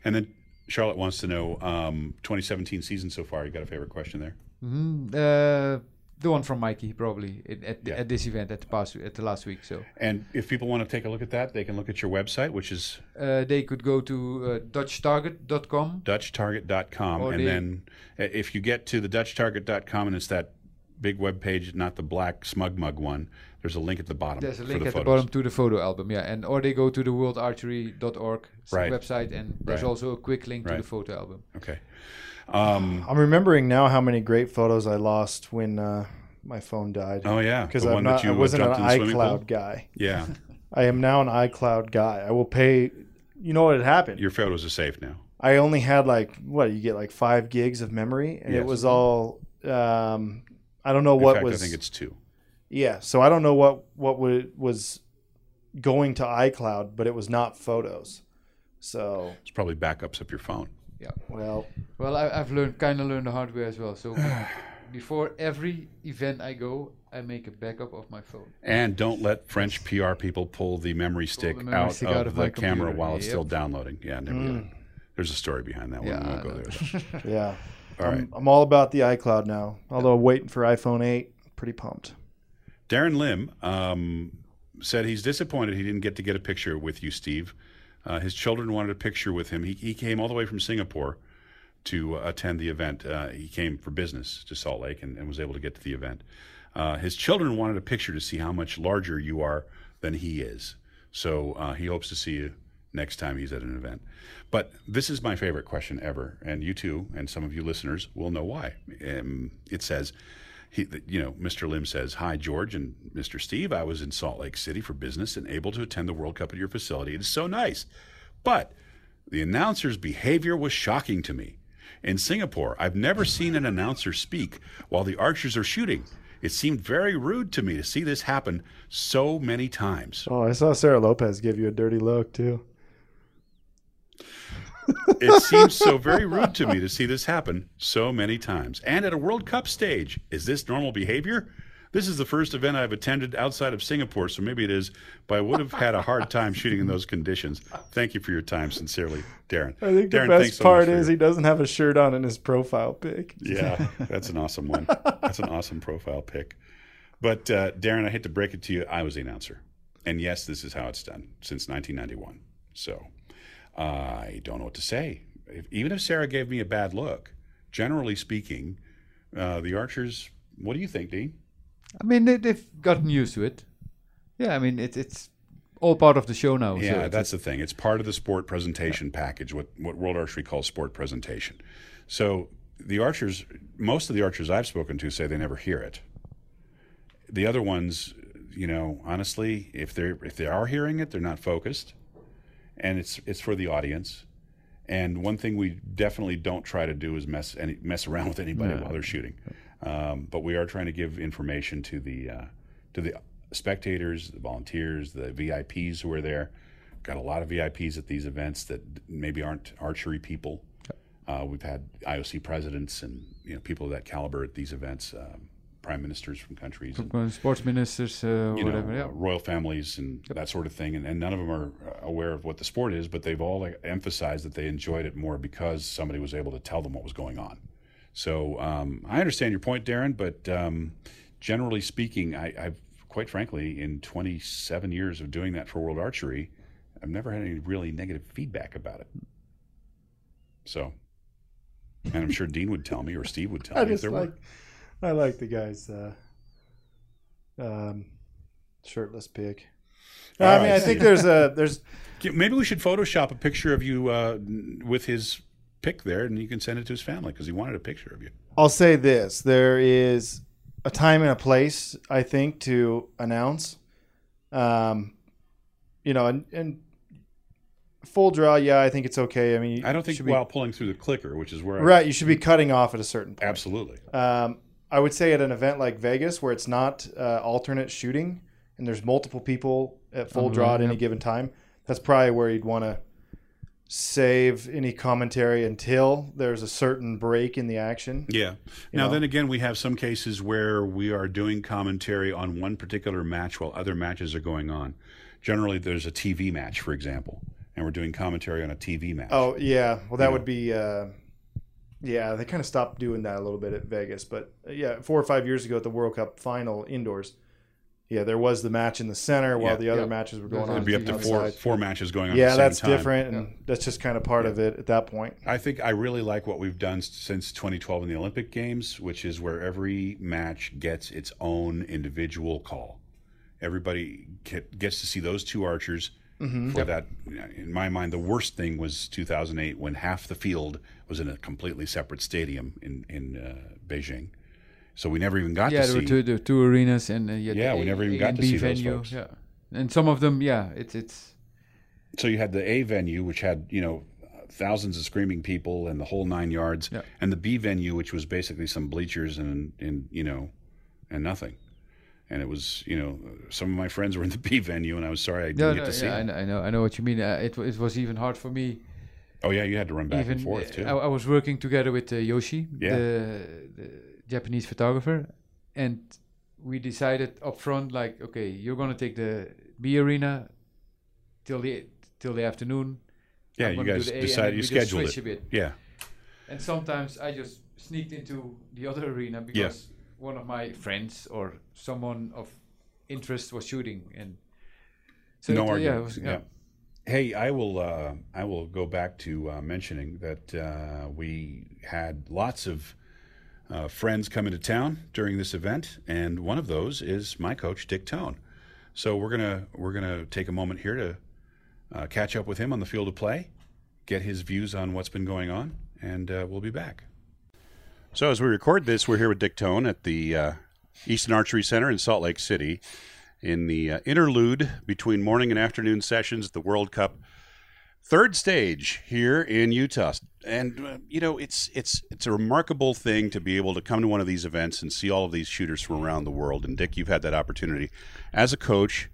And then Charlotte wants to know um, 2017 season so far. You got a favorite question there? mhm, uh, the one from Mikey probably at at, Yeah. at this event at the past at the last week. So. And if people want to take a look at that, they can look at your website, which is Uh, they could go to uh, DutchTarget.com. DutchTarget.com. Or and the- then if you get to the DutchTarget.com and it's that big web page, not the black SmugMug one, there's a link at the bottom There's a link the at the bottom to the photo album, yeah. And or they go to the worldarchery.org Right. website, and there's Right. also a quick link Right. to the photo album. Okay. Um, I'm remembering now how many great photos I lost when uh, my phone died. oh, yeah. Because I'm not, that you I wasn't an dumped in the swimming pool? iCloud guy. Yeah. I am now an iCloud guy. I will pay. You know what had happened? Your photos are safe now. I only had like what you get like five gigs of memory, and Yes. it was all. Um, I don't know In what fact, was. I think it's two. yeah, so I don't know what what wa- was going to iCloud, but it was not photos. So It's probably backups of your phone. Well, Well, I, I've learned kind of learned the hard way as well. So before every event I go, I make a backup of my phone. And don't let French PR people pull the memory stick, memory out, stick of out of the my camera computer. while it's still downloading. Yeah, never do it. There's a story behind that one. Yeah, we won't go there. yeah. All right. I'm, I'm all about the iCloud now. Although I'm waiting for iPhone 8, pretty pumped. Darren Lim um, said he's disappointed he didn't get to get a picture with you, Steve. Uh, his children wanted a picture with him. He, he came all the way from Singapore to uh, attend the event. Uh, he came for business to Salt Lake and, and was able to get to the event. Uh, his children wanted a picture to see how much larger you are than he is. So uh, he hopes to see you next time he's at an event. But this is my favorite question ever, and you too, and some of you listeners will know why. Um, it says, he, you know, Mr. Lim says, "Hi, George and Mr. Steve. I was in Salt Lake City for business and able to attend the World Cup at your facility. It is so nice, but the announcer's behavior was shocking to me. In Singapore, I've never seen an announcer speak while the archers are shooting. It seemed very rude to me to see this happen so many times. Oh, I saw Sara Lopez give you a dirty look too. It seems so very rude to me to see this happen so many times. And at a World Cup stage, is this normal behavior? This is the first event I've attended outside of Singapore, so maybe it is, but I would have had a hard time shooting in those conditions. Thank you for your time, sincerely, Darren. I think the Darren, thanks best so much part is your- he doesn't have a shirt on in his profile pic. Yeah, that's an awesome one. That's an awesome profile pic. But uh, Darren, I hate to break it to you, I was the announcer, and yes, this is how it's done since 1991. So I don't know what to say. If, even if Sara gave me a bad look, generally speaking, uh, the archers. What do you think, Dean? I mean, they, they've gotten used to it. Yeah, I mean, it, it's all part of the show now. Yeah, it's- that's the thing. It's part of the sport presentation package, what, what World Archery calls sport presentation. So the archers, most of the archers I've spoken to say they never hear it. The other ones, you know, honestly, if they're if they are hearing it, they're not focused, and it's it's for the audience. And one thing we definitely don't try to do is mess any mess around with anybody while they're shooting. Um, but we are trying to give information to the uh, to the spectators, the volunteers, the VIPs who are there. Got a lot of VIPs at these events that maybe aren't archery people. Uh, we've had IOC presidents and you know people of that caliber at these events, um, prime ministers from countries, and, sports ministers, uh, you whatever. know, yeah. uh, royal families and that sort of thing. And, and none of them are uh, aware of what the sport is, but they've all like, emphasized that they enjoyed it more because somebody was able to tell them what was going on. So um, I understand your point, Darren, but um, generally speaking, I, I've quite frankly, in 27 years of doing that for World Archery, I've never had any really negative feedback about it. So, and I'm sure Dean would tell me or Steve would tell I me if there like, were. I like the guy's uh, um, shirtless pic. Oh, I mean, I I think there's a there's Maybe we should Photoshop a picture of you uh, with his pic there, and you can send it to his family because he wanted a picture of you. I'll say this: there is a time and a place, I think, to announce. Um, you know, and, and full draw, yeah, I think it's okay. I mean, I don't you think should be, while pulling through the clicker, which is where right. You should be cutting off at a certain point. absolutely. Um, I would say at an event like Vegas, where it's not uh, alternate shooting and there's multiple people at full On the draw at line, any given time, that's probably where you'd want to save any commentary until there's a certain break in the action. Yeah. Now, know? then again, we have some cases where we are doing commentary on one particular match while other matches are going on. Generally, there's a TV match, for example, and we're doing commentary on a TV match. Oh yeah, well that You would know. be. Uh, yeah, they kind of stopped doing that a little bit at Vegas, but uh, yeah, four or five years ago at the World Cup final indoors, yeah, there was the match in the center while Yeah. the other Yeah. matches were going There's on. It'd be up to four outside. four matches going on. at Yeah, the same that's time. different, and that's just kind of part of it at that point. I think I really like what we've done since 2012 in the Olympic Games, which is where every match gets its own individual call. Everybody get, gets to see those two archers Mm-hmm. for that. In my mind, the worst thing was 2008 when half the field was in a completely separate stadium in in uh, Beijing. So we never even got yeah, to see. Yeah, there were two, the two arenas and uh, yeah, we never even A got to B see those folks. Yeah, and some of them, yeah, it's it's So you had the A venue, which had you know thousands of screaming people and the whole nine yards, Yeah. and the B venue, which was basically some bleachers and and you know and nothing. And it was you know some of my friends were in the B venue, and I was sorry I didn't no, get no, to see. yeah, I, them. I know, I know what you mean. Uh, it it was even hard for me. Oh yeah, you had to run back even and forth too. I, I was working together with uh, Yoshi, Yeah. the, the Japanese photographer, and we decided up front, like, okay, you're gonna take the B arena till the till the afternoon. yeah, I'm you guys the A, and decided you scheduled it. a bit. Yeah, And sometimes I just sneaked into the other arena because one of my friends or someone of interest was shooting, and so no it, yeah, it was, yeah. Hey, I will. Uh, I will go back to uh, mentioning that uh, we had lots of uh, friends come into town during this event, and one of those is my coach, Dick Tone. So we're gonna we're gonna take a moment here to uh, catch up with him on the field of play, get his views on what's been going on, and uh, we'll be back. So as we record this, we're here with Dick Tone at the Easton Archery Center in Salt Lake City in the uh, interlude between morning and afternoon sessions at the World Cup third stage here in Utah. And uh, you know, it's it's it's a remarkable thing to be able to come to one of these events and see all of these shooters from around the world. And Dick, you've had that opportunity as a coach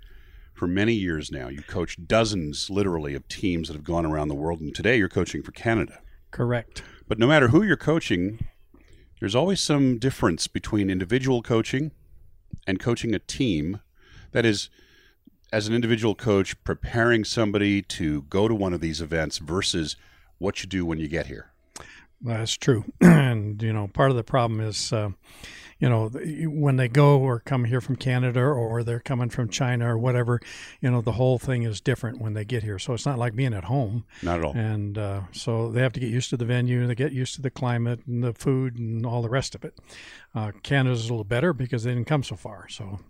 for many years now. You've coached dozens, literally, of teams that have gone around the world, and today you're coaching for Canada. Correct. But no matter who you're coaching, there's always some difference between individual coaching and coaching a team. That is, as an individual coach, preparing somebody to go to one of these events versus what you do when you get here. That's true. and, you know, part of the problem is, uh, you know, when they go or come here from Canada or they're coming from China or whatever, you know, the whole thing is different when they get here. So it's not like being at home. Not at all. And uh, so they have to get used to the venue, they get used to the climate and the food and all the rest of it. Uh, Canada's a little better because they didn't come so far. So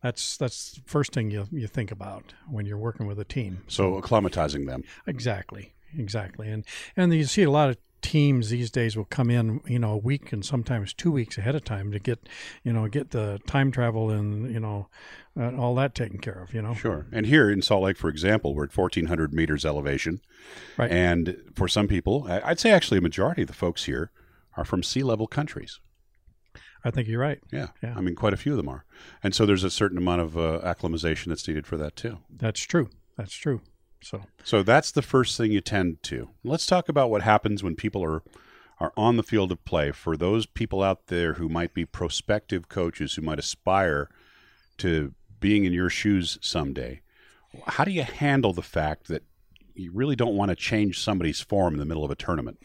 that's that's the first thing you, you think about when you're working with a team. So acclimatizing them. Exactly, exactly, and and you see a lot of teams these days will come in, you know, a week and sometimes two weeks ahead of time to get, you know, get the time travel and you know, uh, all that taken care of. You know, Sure. And here in Salt Lake, for example, we're at 1,400 meters elevation. Right. And for some people, I'd say actually a majority of the folks here are from sea level countries. I think you're right. Yeah. Yeah. I mean, quite a few of them are. And so there's a certain amount of uh, acclimatization that's needed for that too. That's true. That's true. So So that's the first thing you tend to. Let's talk about what happens when people are are on the field of play. For those people out there who might be prospective coaches who might aspire to being in your shoes someday, how do you handle the fact that you really don't want to change somebody's form in the middle of a tournament?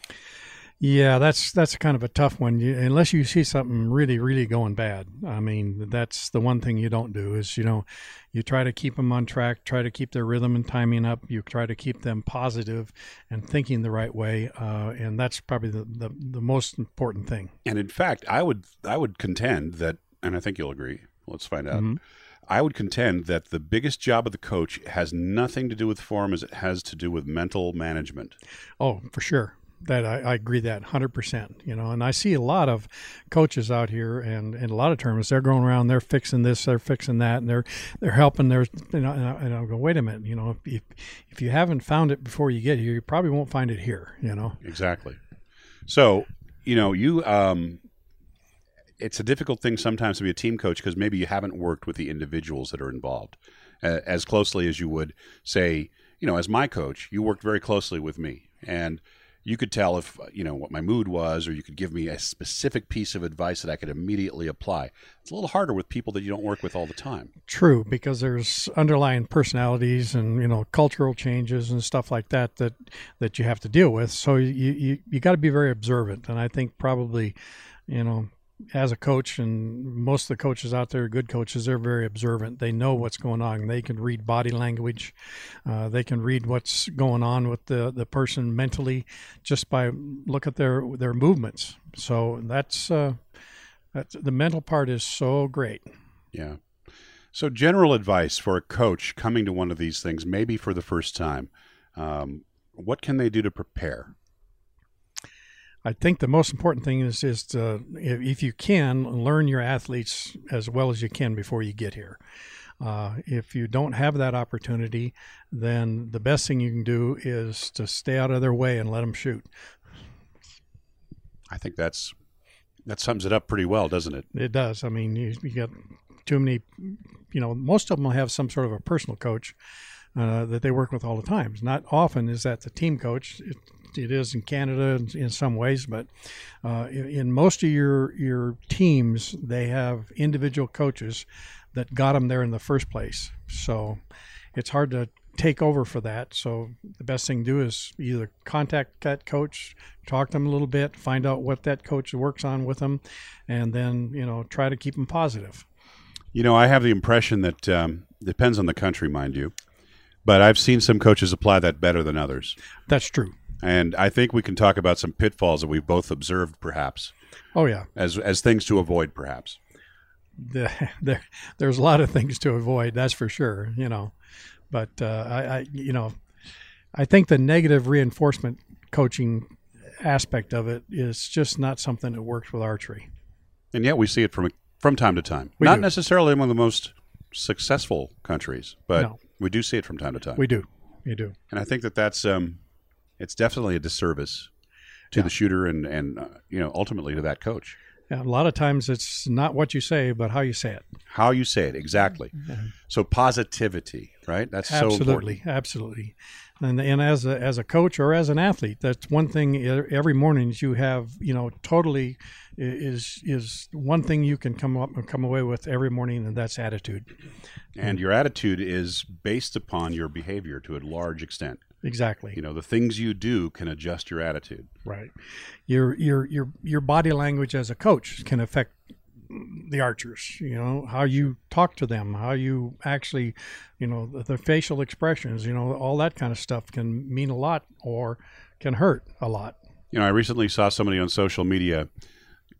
Yeah, that's that's kind of a tough one. You, unless you see something really, really going bad. I mean, that's the one thing you don't do is you know, you try to keep them on track, try to keep their rhythm and timing up. You try to keep them positive and thinking the right way, uh, and that's probably the, the the most important thing. And in fact, I would I would contend that, and I think you'll agree. Let's find out. Mhm. I would contend that the biggest job of the coach has nothing to do with form as it has to do with mental management. Oh, for sure. That I, I agree that hundred percent. You know, and I see a lot of coaches out here and, and a lot of tournaments. They're going around, they're fixing this, they're fixing that, and they're they're helping. Their you know, and I, and I go, wait a minute. You know, if, if if you haven't found it before you get here, you probably won't find it here. You know. Exactly. So, you know, you um it's a difficult thing sometimes to be a team coach because maybe you haven't worked with the individuals that are involved uh, as closely as you would say, you know, as my coach, you worked very closely with me and you could tell if, uh, you know, what my mood was or you could give me a specific piece of advice that I could immediately apply. It's a little harder with people that you don't work with all the time. True, because there's underlying personalities and you know cultural changes and stuff like that that that you have to deal with. So you you, you got to be very observant, and I think probably, you know, as a coach and most of the coaches out there, good coaches, they're very observant. They know what's going on. They can read body language. Uh, they can read what's going on with the, the person mentally just by look at their their movements. So that's uh, that's the mental part is so great. Yeah. So, general advice for a coach coming to one of these things, maybe for the first time, um, what can they do to prepare? I think the most important thing is is to, if, you can learn your athletes as well as you can before you get here. Uh, if you don't have that opportunity, then the best thing you can do is to stay out of their way and let them shoot. I think that's that sums it up pretty well, doesn't it? It does. I mean, you, you got too many. You know, most of them will have some sort of a personal coach uh, that they work with all the time. Not often is that the team coach. It, it is in Canada in, in some ways, but uh, in, in most of your your teams, they have individual coaches that got them there in the first place. So it's hard to take over for that. So the best thing to do is either contact that coach, talk to them a little bit, find out what that coach works on with them, and then you know try to keep them positive. You know, I have the impression that um, depends on the country, mind you, but I've seen some coaches apply that better than others, That's true. And I think we can talk about some pitfalls that we've both observed, perhaps Oh yeah, as as things to avoid, perhaps. the, there there's a lot of things to avoid. That's for sure. You know, but uh, I, I you know, I think the negative reinforcement coaching aspect of it is just not something that works with archery. And yet we see it from from time to time. We Not do. necessarily among the most successful countries, but No. we do see it from time to time. We do, you do. and I think that that's um, it's definitely a disservice to Yeah. the shooter and and uh, you know ultimately to that coach. Yeah, a lot of times it's not what you say, but how you say it. How you say it exactly. So positivity, right? That's so important. absolutely, absolutely. And and as a as a coach or as an athlete, that's one thing. Every morning you have, you know, totally is is one thing you can come up and come away with every morning, and that's attitude. And your attitude is based upon your behavior to a large extent. Exactly. You know, the things you do can adjust your attitude. Right. Your your your your body language as a coach can affect the archers. You know how you talk to them, how you actually, you know, the, the facial expressions. You know, all that kind of stuff can mean a lot or can hurt a lot. You know, I recently saw somebody on social media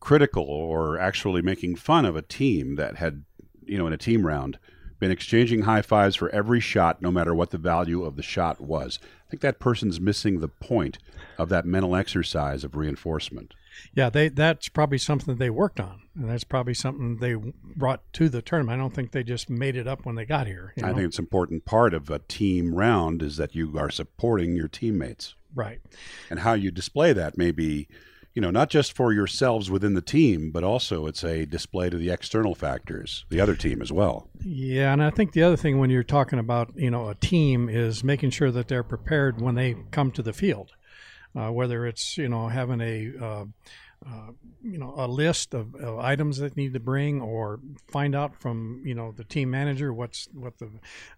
critical or actually making fun of a team that had, you know, in a team round, been exchanging high fives for every shot, no matter what the value of the shot was. I think that person's missing the point of that mental exercise of reinforcement. Yeah, they that's probably something they worked on, and that's probably something they brought to the tournament. I don't think they just made it up when they got here. you I think it's an important part of a team round is that you are supporting your teammates. right. And how you display that may be, you know, not just for yourselves within the team, but also it's a display to the external factors, the other team as well. Yeah, and I think the other thing when you're talking about you know a team is making sure that they're prepared when they come to the field, uh, whether it's you know having a uh, uh, you know a list of, of, items that need to bring or find out from you know the team manager what's what the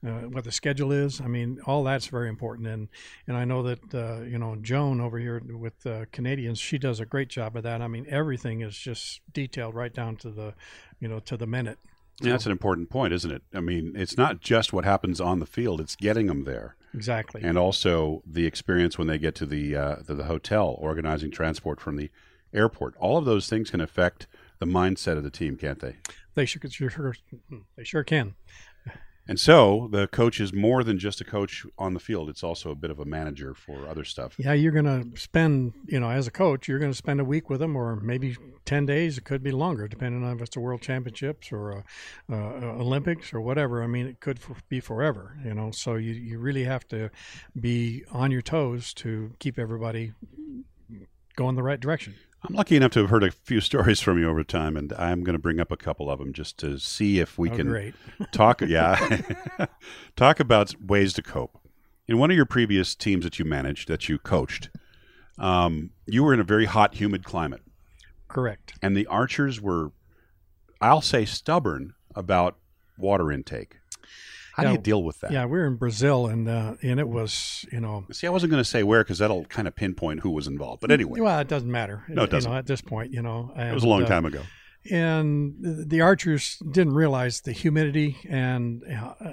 uh, what the schedule is i mean all that's very important and and i know that uh, you know joan over here with uh, canadians she does a great job of that i mean everything is just detailed right down to the you know to the minute yeah, that's an important point, isn't it? I mean, it's not just what happens on the field; it's getting them there. Exactly. And also the experience when they get to the uh, to the hotel, organizing transport from the airport. All of those things can affect the mindset of the team, can't they? They sure, sure they sure can. And so the coach is more than just a coach on the field. It's also a bit of a manager for other stuff. Yeah, you're going to spend, you know, as a coach, you're going to spend a week with them or maybe 10 days. It could be longer, depending on if it's a world championships or a, uh, Olympics or whatever. I mean, it could be forever, you know. So you, you really have to be on your toes to keep everybody going the right direction. I'm lucky enough to have heard a few stories from you over time, and I'm going to bring up a couple of them just to see if we oh, can talk. Yeah, talk about ways to cope. In one of your previous teams that you managed, that you coached, um, you were in a very hot, humid climate. Correct. And the archers were, I'll say, stubborn about water intake. How yeah, do you deal with that? Yeah, we were in Brazil, and uh, and it was you know. See, I wasn't going to say where because that'll kind of pinpoint who was involved. But anyway, well, it doesn't matter. No, it doesn't. You know, at this point, you know, and, it was a long uh, time ago. And the archers didn't realize the humidity and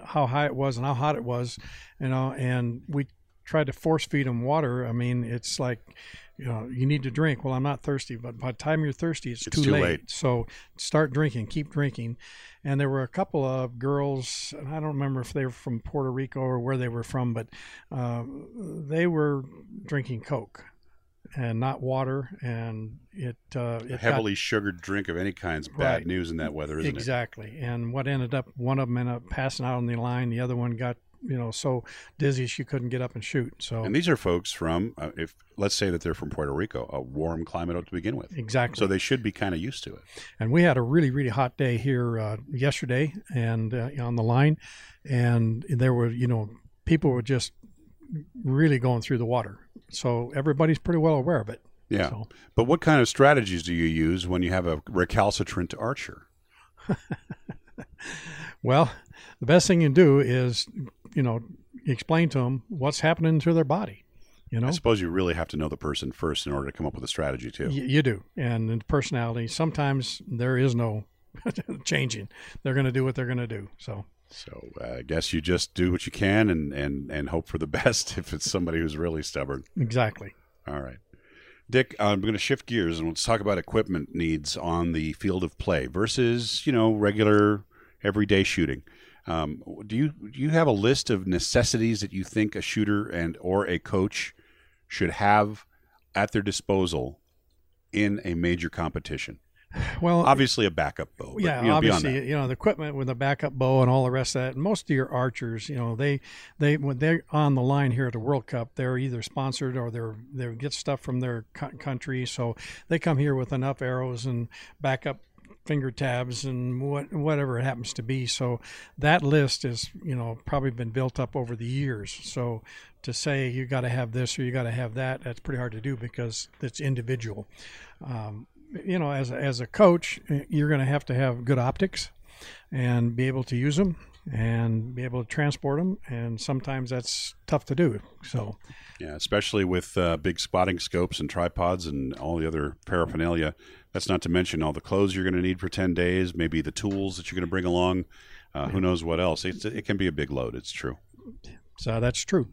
how high it was and how hot it was, you know. And we tried to force feed them water. I mean, it's like you know, you need to drink. Well, I'm not thirsty, but by the time you're thirsty, it's, it's too, too late. late. So start drinking, keep drinking. And there were a couple of girls, and I don't remember if they were from Puerto Rico or where they were from, but uh, they were drinking Coke and not water, and it, uh, it heavily got, sugared drink of any kind is bad right. news in that weather, isn't exactly. it? Exactly. And what ended up, one of them ended up passing out on the line. The other one got you know so dizzy she couldn't get up and shoot. So and these are folks from uh, if let's say that they're from Puerto Rico, a warm climate to begin with. Exactly. So they should be kind of used to it. And we had a really really hot day here uh, yesterday and uh, on the line, and there were you know people were just really going through the water. So everybody's pretty well aware of it. Yeah. So. But what kind of strategies do you use when you have a recalcitrant archer? well, the best thing you can do is you know, explain to them what's happening to their body. You know, I suppose you really have to know the person first in order to come up with a strategy too. Y- you do, and in personality, sometimes there is no changing. They're going to do what they're going to do. So, so uh, I guess you just do what you can and and and hope for the best if it's somebody who's really stubborn. Exactly. All right. Dick, I'm going to shift gears and let's talk about equipment needs on the field of play versus, you know, regular everyday shooting. Um, do you do you have a list of necessities that you think a shooter and or a coach should have at their disposal in a major competition? Well, obviously a backup bow. Yeah, you know, obviously, you know the equipment with a backup bow and all the rest of that. Most of your archers, you know, they they when they're on the line here at the World Cup, they're either sponsored or they're they get stuff from their country, so they come here with enough arrows and backup finger tabs and what, whatever it happens to be. So that list is, you know, probably been built up over the years. So to say you got to have this or you got to have that, that's pretty hard to do because it's individual. Um, you know, as as a coach, you're going to have to have good optics and be able to use them and be able to transport them. And sometimes that's tough to do. So, yeah, especially with uh, big spotting scopes and tripods and all the other paraphernalia. That's not to mention all the clothes you're going to need for 10 days, maybe the tools that you're going to bring along. Uh, who knows what else? It's, it can be a big load. It's true. So that's true.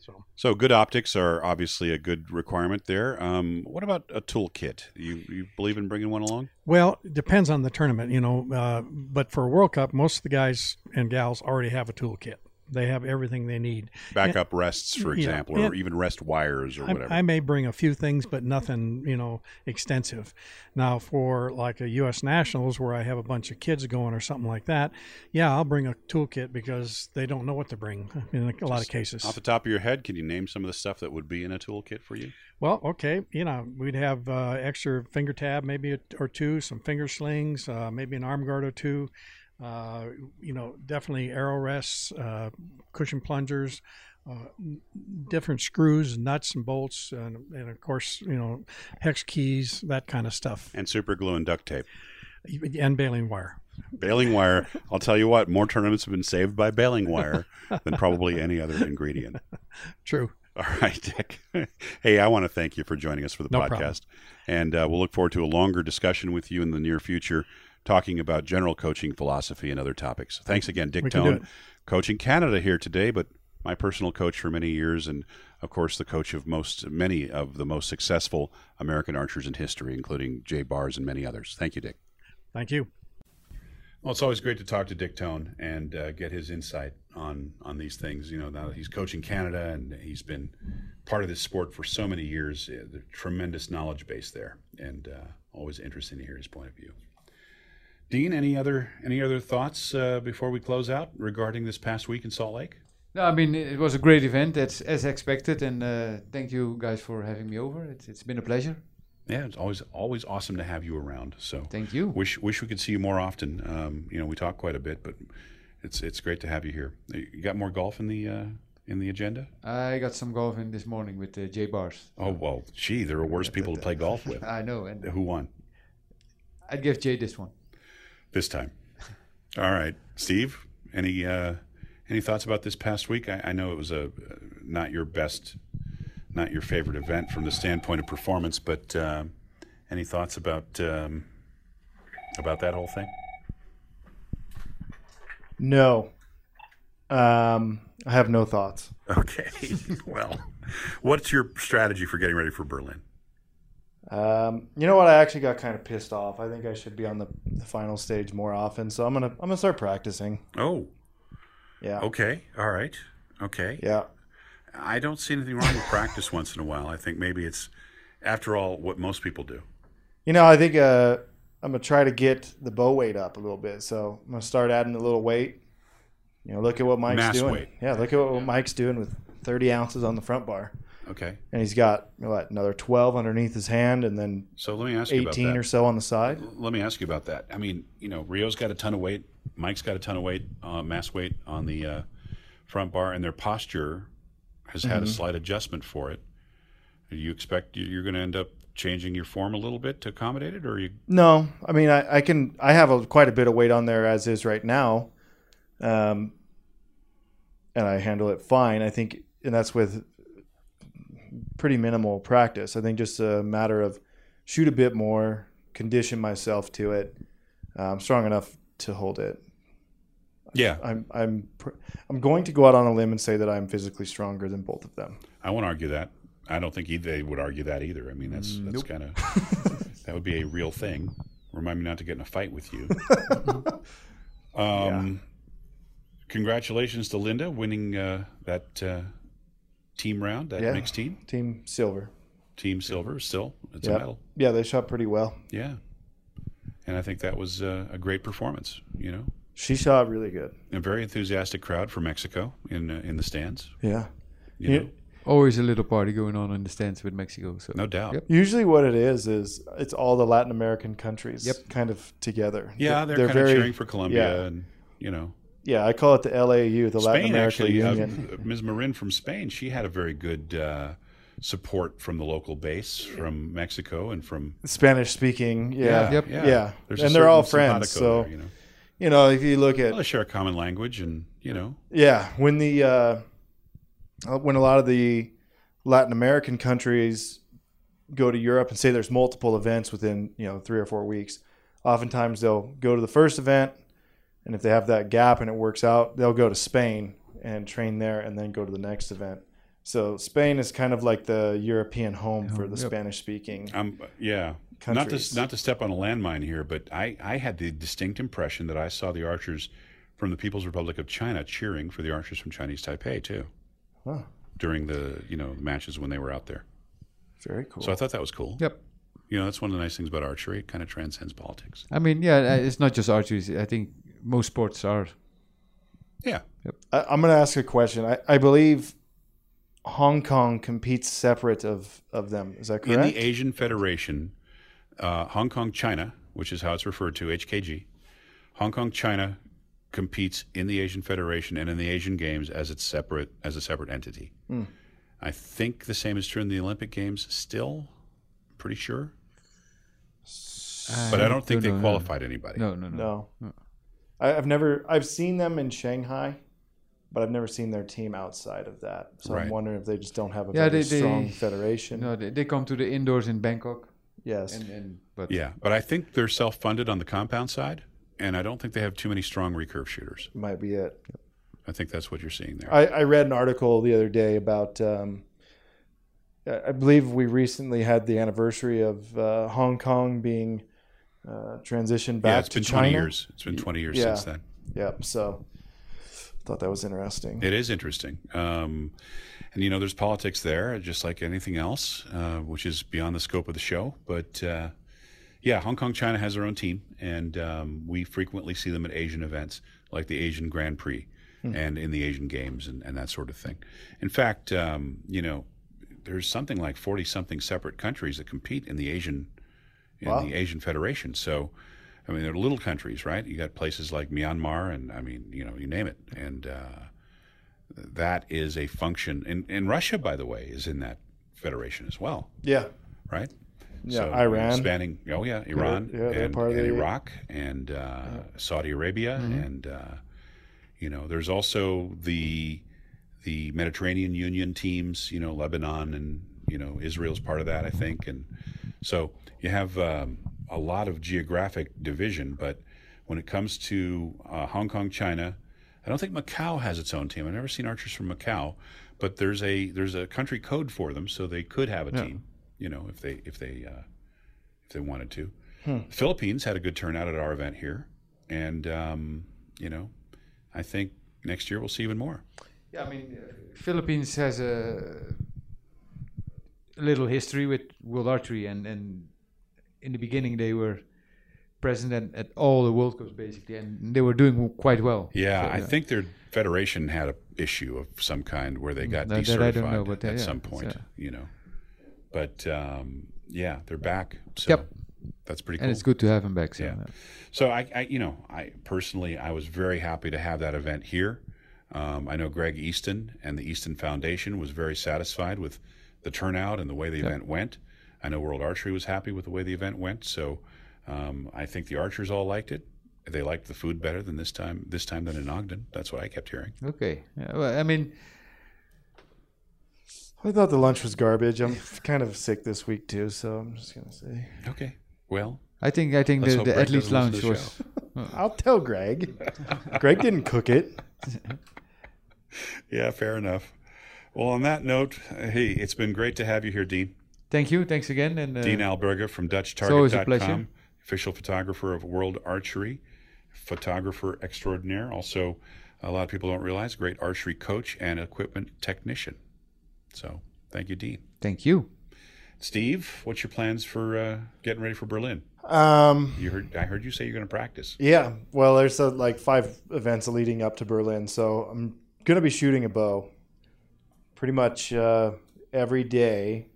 So, so good optics are obviously a good requirement there. Um, what about a toolkit? You you believe in bringing one along? Well, it depends on the tournament, you know. Uh, but for a World Cup, most of the guys and gals already have a toolkit. They have everything they need. Backup rests, for Yeah, example, or even rest wires or I, whatever. I may bring a few things, but nothing, you know, extensive. Now, for like a U.S. Nationals where I have a bunch of kids going or something like that, yeah, I'll bring a toolkit because they don't know what to bring in a lot of cases. Off the top of your head, can you name some of the stuff that would be in a toolkit for you? Well, okay, you know, we'd have uh, extra finger tab, maybe a, or two, some finger slings, uh, maybe an arm guard or two. Uh, you know, definitely arrow rests, uh, cushion plungers, uh, different screws, nuts and bolts, and, and of course, you know, hex keys, that kind of stuff, And super glue and duct tape. and baling wire. Baling wire. I'll tell you what, more tournaments have been saved by baling wire than probably any other ingredient. True. All right, Dick. hey, I want to thank you for joining us for the No podcast. problem. And uh, we'll look forward to a longer discussion with you in the near future, talking about general coaching philosophy and other topics. Thanks again, Dick We Tone, coaching Canada here today, but my personal coach for many years, and of course the coach of most many of the most successful American archers in history, including Jay Barrs and many others. Thank you, Dick. Thank you. Well, it's always great to talk to Dick Tone and uh, get his insight on on these things. You know, now that he's coaching Canada and he's been part of this sport for so many years, uh, the tremendous knowledge base there, and uh, always interesting to hear his point of view. Dean, any other any other thoughts uh, before we close out regarding this past week in Salt Lake? No, I mean it was a great event, as as expected, and uh, thank you guys for having me over. It's it's been a pleasure. Yeah, it's always always awesome to have you around. So Thank you. wish wish we could see you more often. Um, you know, we talk quite a bit, but it's it's great to have you here. You got more golf in the uh, in the agenda? I got some golf in this morning with uh, Jay Barrs. Oh well, gee, there are worse people to play golf with. I know, and Who won I'd give Jay this one. This time? All right, Steve. Any uh, any thoughts about this past week? I, I know it was a uh, not your best, not your favorite event from the standpoint of performance, but uh, any thoughts about um, about that whole thing? No. Um, I have no thoughts. Okay. well, what's your strategy for getting ready for Berlin? Um, you know what? I actually got kind of pissed off. I think I should be on the, the final stage more often. So I'm gonna I'm gonna start practicing. Oh, Yeah. okay. All right. Okay. Yeah. I don't see anything wrong with practice once in a while. I think maybe it's, after all, what most people do. You know, I think uh, I'm gonna try to get the bow weight up a little bit. So I'm gonna start adding a little weight. You know, look at what Mike's Mass doing. weight. Yeah, look at what Mike's doing with 30 ounces on the front bar, Okay. and he's got what another 12 underneath his hand, and then So let me ask you about 18 that. or so on the side. Let me ask you about that. I mean, you know, Reo's got a ton of weight. Mike's got a ton of weight, uh, mass weight on the uh, front bar, and their posture has had a slight adjustment for it. Do you expect you- you're going to end up changing your form a little bit to accommodate it, or you? No, I mean I, I can I have a, quite a bit of weight on there as is right now, um, and I handle it fine. I think, and that's with pretty minimal practice. I think just a matter of shoot a bit more, condition myself to it. I'm strong enough to hold it. Yeah, I'm I'm pr- I'm going to go out on a limb and say that I'm physically stronger than both of them. I won't argue that. I don't think either they would argue that either. I mean, that's that's kind of that would be a real thing. Remind me not to get in a fight with you. um, Congratulations to Linda winning uh, that uh, team round, that Yeah. mixed team, Team silver. team silver. Still, it's a medal. Yeah, they shot pretty well. Yeah, and I think that was uh, a great performance. You know, She shot really good. a very enthusiastic crowd for Mexico in uh, in the stands. Yeah. You Yeah. know, Always a little party going on in the stands with Mexico. So no doubt. Yep. Usually, what it is is it's all the Latin American countries, Yep. kind of together. Yeah, they're, kind of cheering for Colombia, yeah. and you know, Yeah, I call it the LAU, the Latin Spain America actually. Uh, Union. Ms. Marin from Spain, she had a very good uh, support from the local base from Mexico and from Spanish speaking. Yeah, Yep. yeah, There's a and they're all certain friends. So there, you know, you know, if you look at, well, at they share a common language, and you know, yeah, when the uh, uh, when a lot of the Latin American countries go to Europe and say there's multiple events within you know three or four weeks, oftentimes they'll go to the first event, and if they have that gap and it works out, they'll go to Spain and train there, and then go to the next event. So Spain is kind of like the European home for the Yep. Spanish speaking um, yeah. countries. Not to not to step on a landmine here, but I I had the distinct impression that I saw the archers from the People's Republic of China cheering for the archers from Chinese Taipei too Huh. during the you know matches when they were out there. Very cool. So I thought that was cool. Yep. You know, that's one of the nice things about archery. It kind of transcends politics. I mean, yeah, uh, it's not just archery. I think most sports are. Yeah. I, I'm going to ask a question. I, I believe Hong Kong competes separate of, of them. Is that correct? In the Asian Federation, uh, Hong Kong China, which is how it's referred to, HKG, Hong Kong China competes in the Asian Federation and in the Asian Games as its separate as a separate entity. Hmm. I think the same is true in the Olympic Games. Still, pretty sure, but I don't think they know, no. qualified anybody. No, no, no. no. I, I've never. I've seen them in Shanghai, but I've never seen their team outside of that. So I'm wondering if they just don't have a Yeah, very they- they- strong federation. No, they, they come to the indoors in Bangkok, yes. and, and but Yeah, but I think they're self-funded on the compound side, and I don't think they have too many strong recurve shooters. might be it. I think that's what you're seeing there. I, I read an article the other day about. Um, I I believe we recently had the anniversary of uh, Hong Kong being uh, transitioned back yeah, it's to been China. 20 years. It's been 20 years Yeah. since then. Yep. So, thought that was interesting. It is interesting. Um, and, you know, there's politics there, just like anything else, uh, which is beyond the scope of the show. But, uh, yeah, Hong Kong, China has their own team, and um, we frequently see them at Asian events like the Asian Grand Prix and in the Asian Games and, and that sort of thing. In fact, um, you know, there's something like 40 something separate countries that compete in the Asian in Wow. the Asian Federation. So, I mean, they're little countries, right? You got places like Myanmar, and I mean, you know, you name it, and uh, that is a function. And, and Russia, by the way, is in that federation as well, Yeah. right? Yeah, Iran. spanning. Oh yeah, Iran yeah, they're and, and the- Iraq and uh, Saudi Arabia, and uh, you know, there's also the the Mediterranean Union teams. You know, Lebanon and you know Israel's part of that, I think, and so you have um, a lot of geographic division. But when it comes to uh, Hong Kong, China, I don't think Macau has its own team. I've never seen archers from Macau, but there's a there's a country code for them, so they could have a team. You know, if they if they uh, if they wanted to. The Philippines had a good turnout at our event here, and um, you know, I think next year we'll see even more. Yeah, I mean, uh, Philippines has a, a little history with world archery, and, and in the beginning they were present at, at all the World Cups basically, and they were doing quite well. Yeah, So, I think their federation had an issue of some kind where they got That- decertified that I don't know, but, at yeah, some point. you know, but um, yeah, they're back. So Yep. that's pretty cool. and it's good to have him back. So, Yeah. So I, I, you know, I personally, I was very happy to have that event here. Um, I know Greg Easton and the Easton Foundation was very satisfied with the turnout and the way the event went. I know World Archery was happy with the way the event went. So um, I think the archers all liked it. They liked the food better than this time. This time than in Ogden. That's what I kept hearing. okay, yeah, well, I mean, I thought the lunch was garbage. I'm kind of sick this week too, so I'm just gonna say Okay. Well, I think I think the, hope the Greg athletes doesn't listen lounge to the was. I'll tell Greg. Greg didn't cook it. yeah, fair enough. Well, on that note, uh, hey, it's been great to have you here, Dean. Thank you, thanks again, and uh, Dean Alberga from always a. DutchTarget.com, official photographer of World Archery, photographer extraordinaire. Also, a lot of people don't realize, great archery coach and equipment technician. So, thank you, Dean. thank you. Steve, what's your plans for uh, getting ready for Berlin? Um, You heard, I heard you say you're going to practice. yeah. Well, there's uh like five events leading up to Berlin, so I'm gonna be shooting a bow pretty much uh, every day,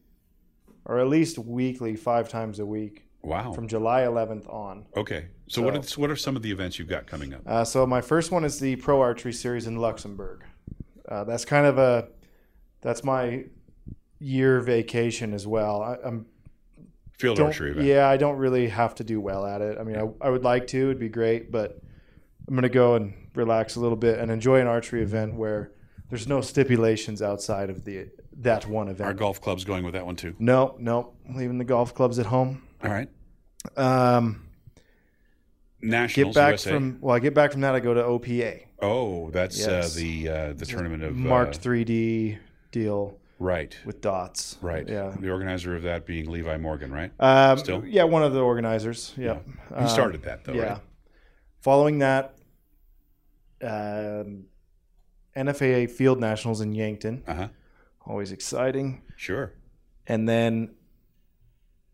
or at least weekly, five times a week Wow. from July 11th on. okay. So, what, is, what are some of the events you've got coming up? Uh, so my first one is the Pro Archery Series in Luxembourg. Uh, that's kind of a that's my year vacation as well. I, I'm Field archery event. yeah, I don't really have to do well at it. I mean, I, I would like to; it'd be great, but I'm gonna go and relax a little bit and enjoy an archery event where there's no stipulations outside of the that one Our event. golf club's going with that one too. no, no, leaving the golf clubs at home. All right. Um, Nationals get back USA. from well, I get back from that. I go to OPA, oh, that's Yes. uh, the uh, the tournament of marked uh, 3D deal right. with dots. Right. Yeah. The organizer of that being Levi Morgan, right? Um, Still? Yeah, one of the organizers. Yeah. He started that though, yeah. right? Following that, um, NFAA Field Nationals in Yankton. Uh huh. Always exciting. Sure. And then,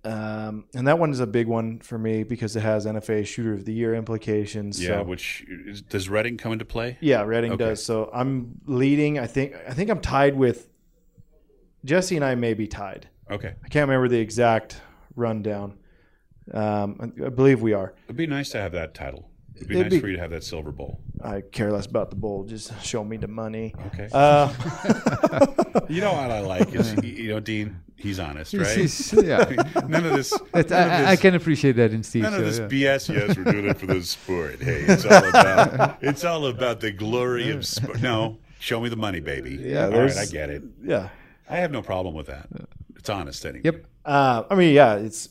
um, and that one is a big one for me because it has NFA Shooter of the Year implications. Yeah. so- Which is, does Reading come into play? yeah, Reading Okay. does. So I'm leading. I think. I think I'm tied with Jesse and I may be tied. Okay. I can't remember the exact rundown. Um, I, I believe we are. It'd be nice to have that title. It'd be It'd nice be- for you to have that silver bowl. I care less about the bowl. Just show me the money. Okay. Uh, you know what I like is you know Dean. He's honest, right? He's- yeah. none of this. It, none of I, I can appreciate that in Steve. None of this yeah. BS. Yes, we're doing it for the sport. Hey, it's all about it's all about the glory of sport. No, show me the money, baby. Yeah, all right, I get it. yeah. I have no problem with that. It's honest anyway. Yep. Uh, I mean, yeah. It's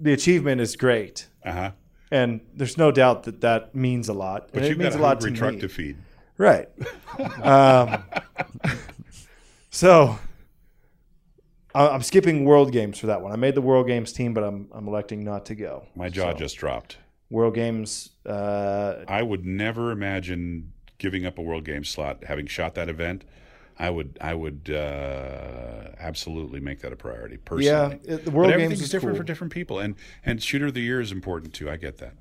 the achievement is great, Uh huh. And there's no doubt that that means a lot. But you've means got a a lot to truck me. to feed. Right. um, so I- I'm skipping World Games for that one. I made the World Games team, but I'm I'm electing not to go. My jaw So, just dropped. World Games. Uh, I would never imagine giving up a World Games slot. Having shot that event, I would I would uh, absolutely make that a priority personally. yeah, it- the but World everything's Games is different cool. for different people, and and shooter of the year is important too. I get that.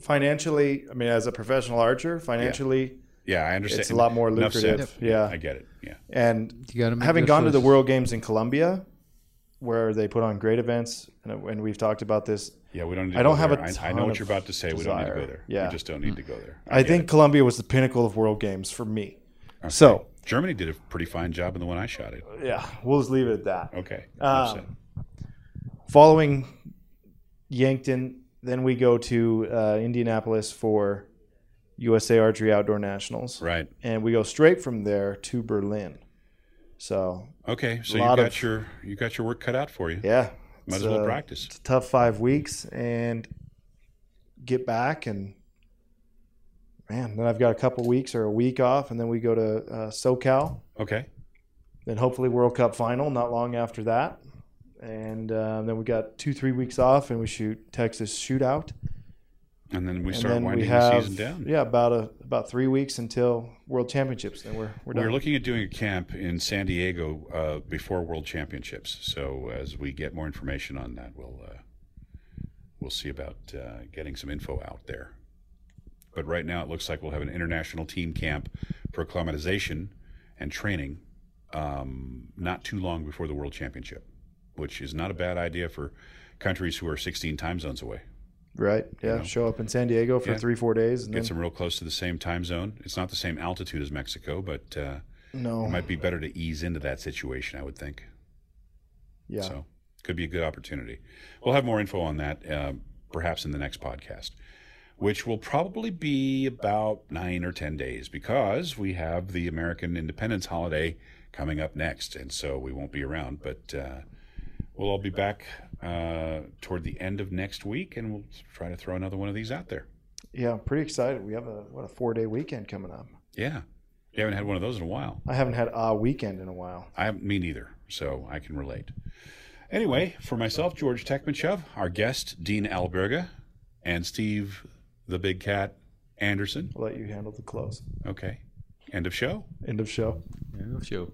financially. I mean, as a professional archer, financially, Yeah, I understand. it's a lot more Enough said. lucrative. Yeah, I get it. Yeah. and You gotta having those gone to the. World Games in Colombia, where they put on great events, and, and we've talked about this. Yeah, we don't. Need to I don't go have a there. I, I know what you're about to say. We don't need to go there. Yeah. we just don't need to go there. I, get think it. Colombia was the pinnacle of World Games for me. So Germany did a pretty fine job in the one I shot it. yeah, we'll just leave it at that. Okay. Um. Following Yankton, then we go to uh, Indianapolis for USA Archery Outdoor Nationals, right. and we go straight from there to Berlin. So Okay. So you got of- your you got your work cut out for you. yeah, Might as well uh, practice. It's a tough five weeks, and get back and man, then I've got a couple weeks or a week off, and then we go to uh, SoCal. Okay. then hopefully World Cup final not long after that, and uh, then we got two three weeks off and we shoot Texas shootout, And then we and start then winding we have the season down. yeah about a about three weeks until World Championships. Then we're we're. We're looking at doing a camp in San Diego uh, before World Championships. So as we get more information on that, we'll uh, we'll see about uh, getting some info out there. But right now, it looks like we'll have an international team camp for acclimatization and training um, not too long before the World Championship, which is not a bad idea for countries who are 16 time zones away. right. Yeah, know. show up in San Diego for Yeah. three four days, and Gets then them real close to the same time zone. It's not the same altitude as Mexico, but uh, no, it might be better to ease into that situation, I would think. yeah, So could be a good opportunity. We'll have more info on that uh, perhaps in the next podcast, which will probably be about nine or 10 days because we have the American Independence holiday coming up next. And so we won't be around, but uh, we'll all be back uh, toward the end of next week and we'll try to throw another one of these out there. yeah. I'm pretty excited. We have a what a four day weekend coming up. Yeah. You haven't had one of those in a while. I haven't had a weekend in a while. I haven't, me neither, so I can relate. Anyway, for myself, George Tekmitchov, our guest, Dean Alberga, and Steve the Big Cat Anderson. I'll let you handle the close. Okay. End of show. End of show. End of show.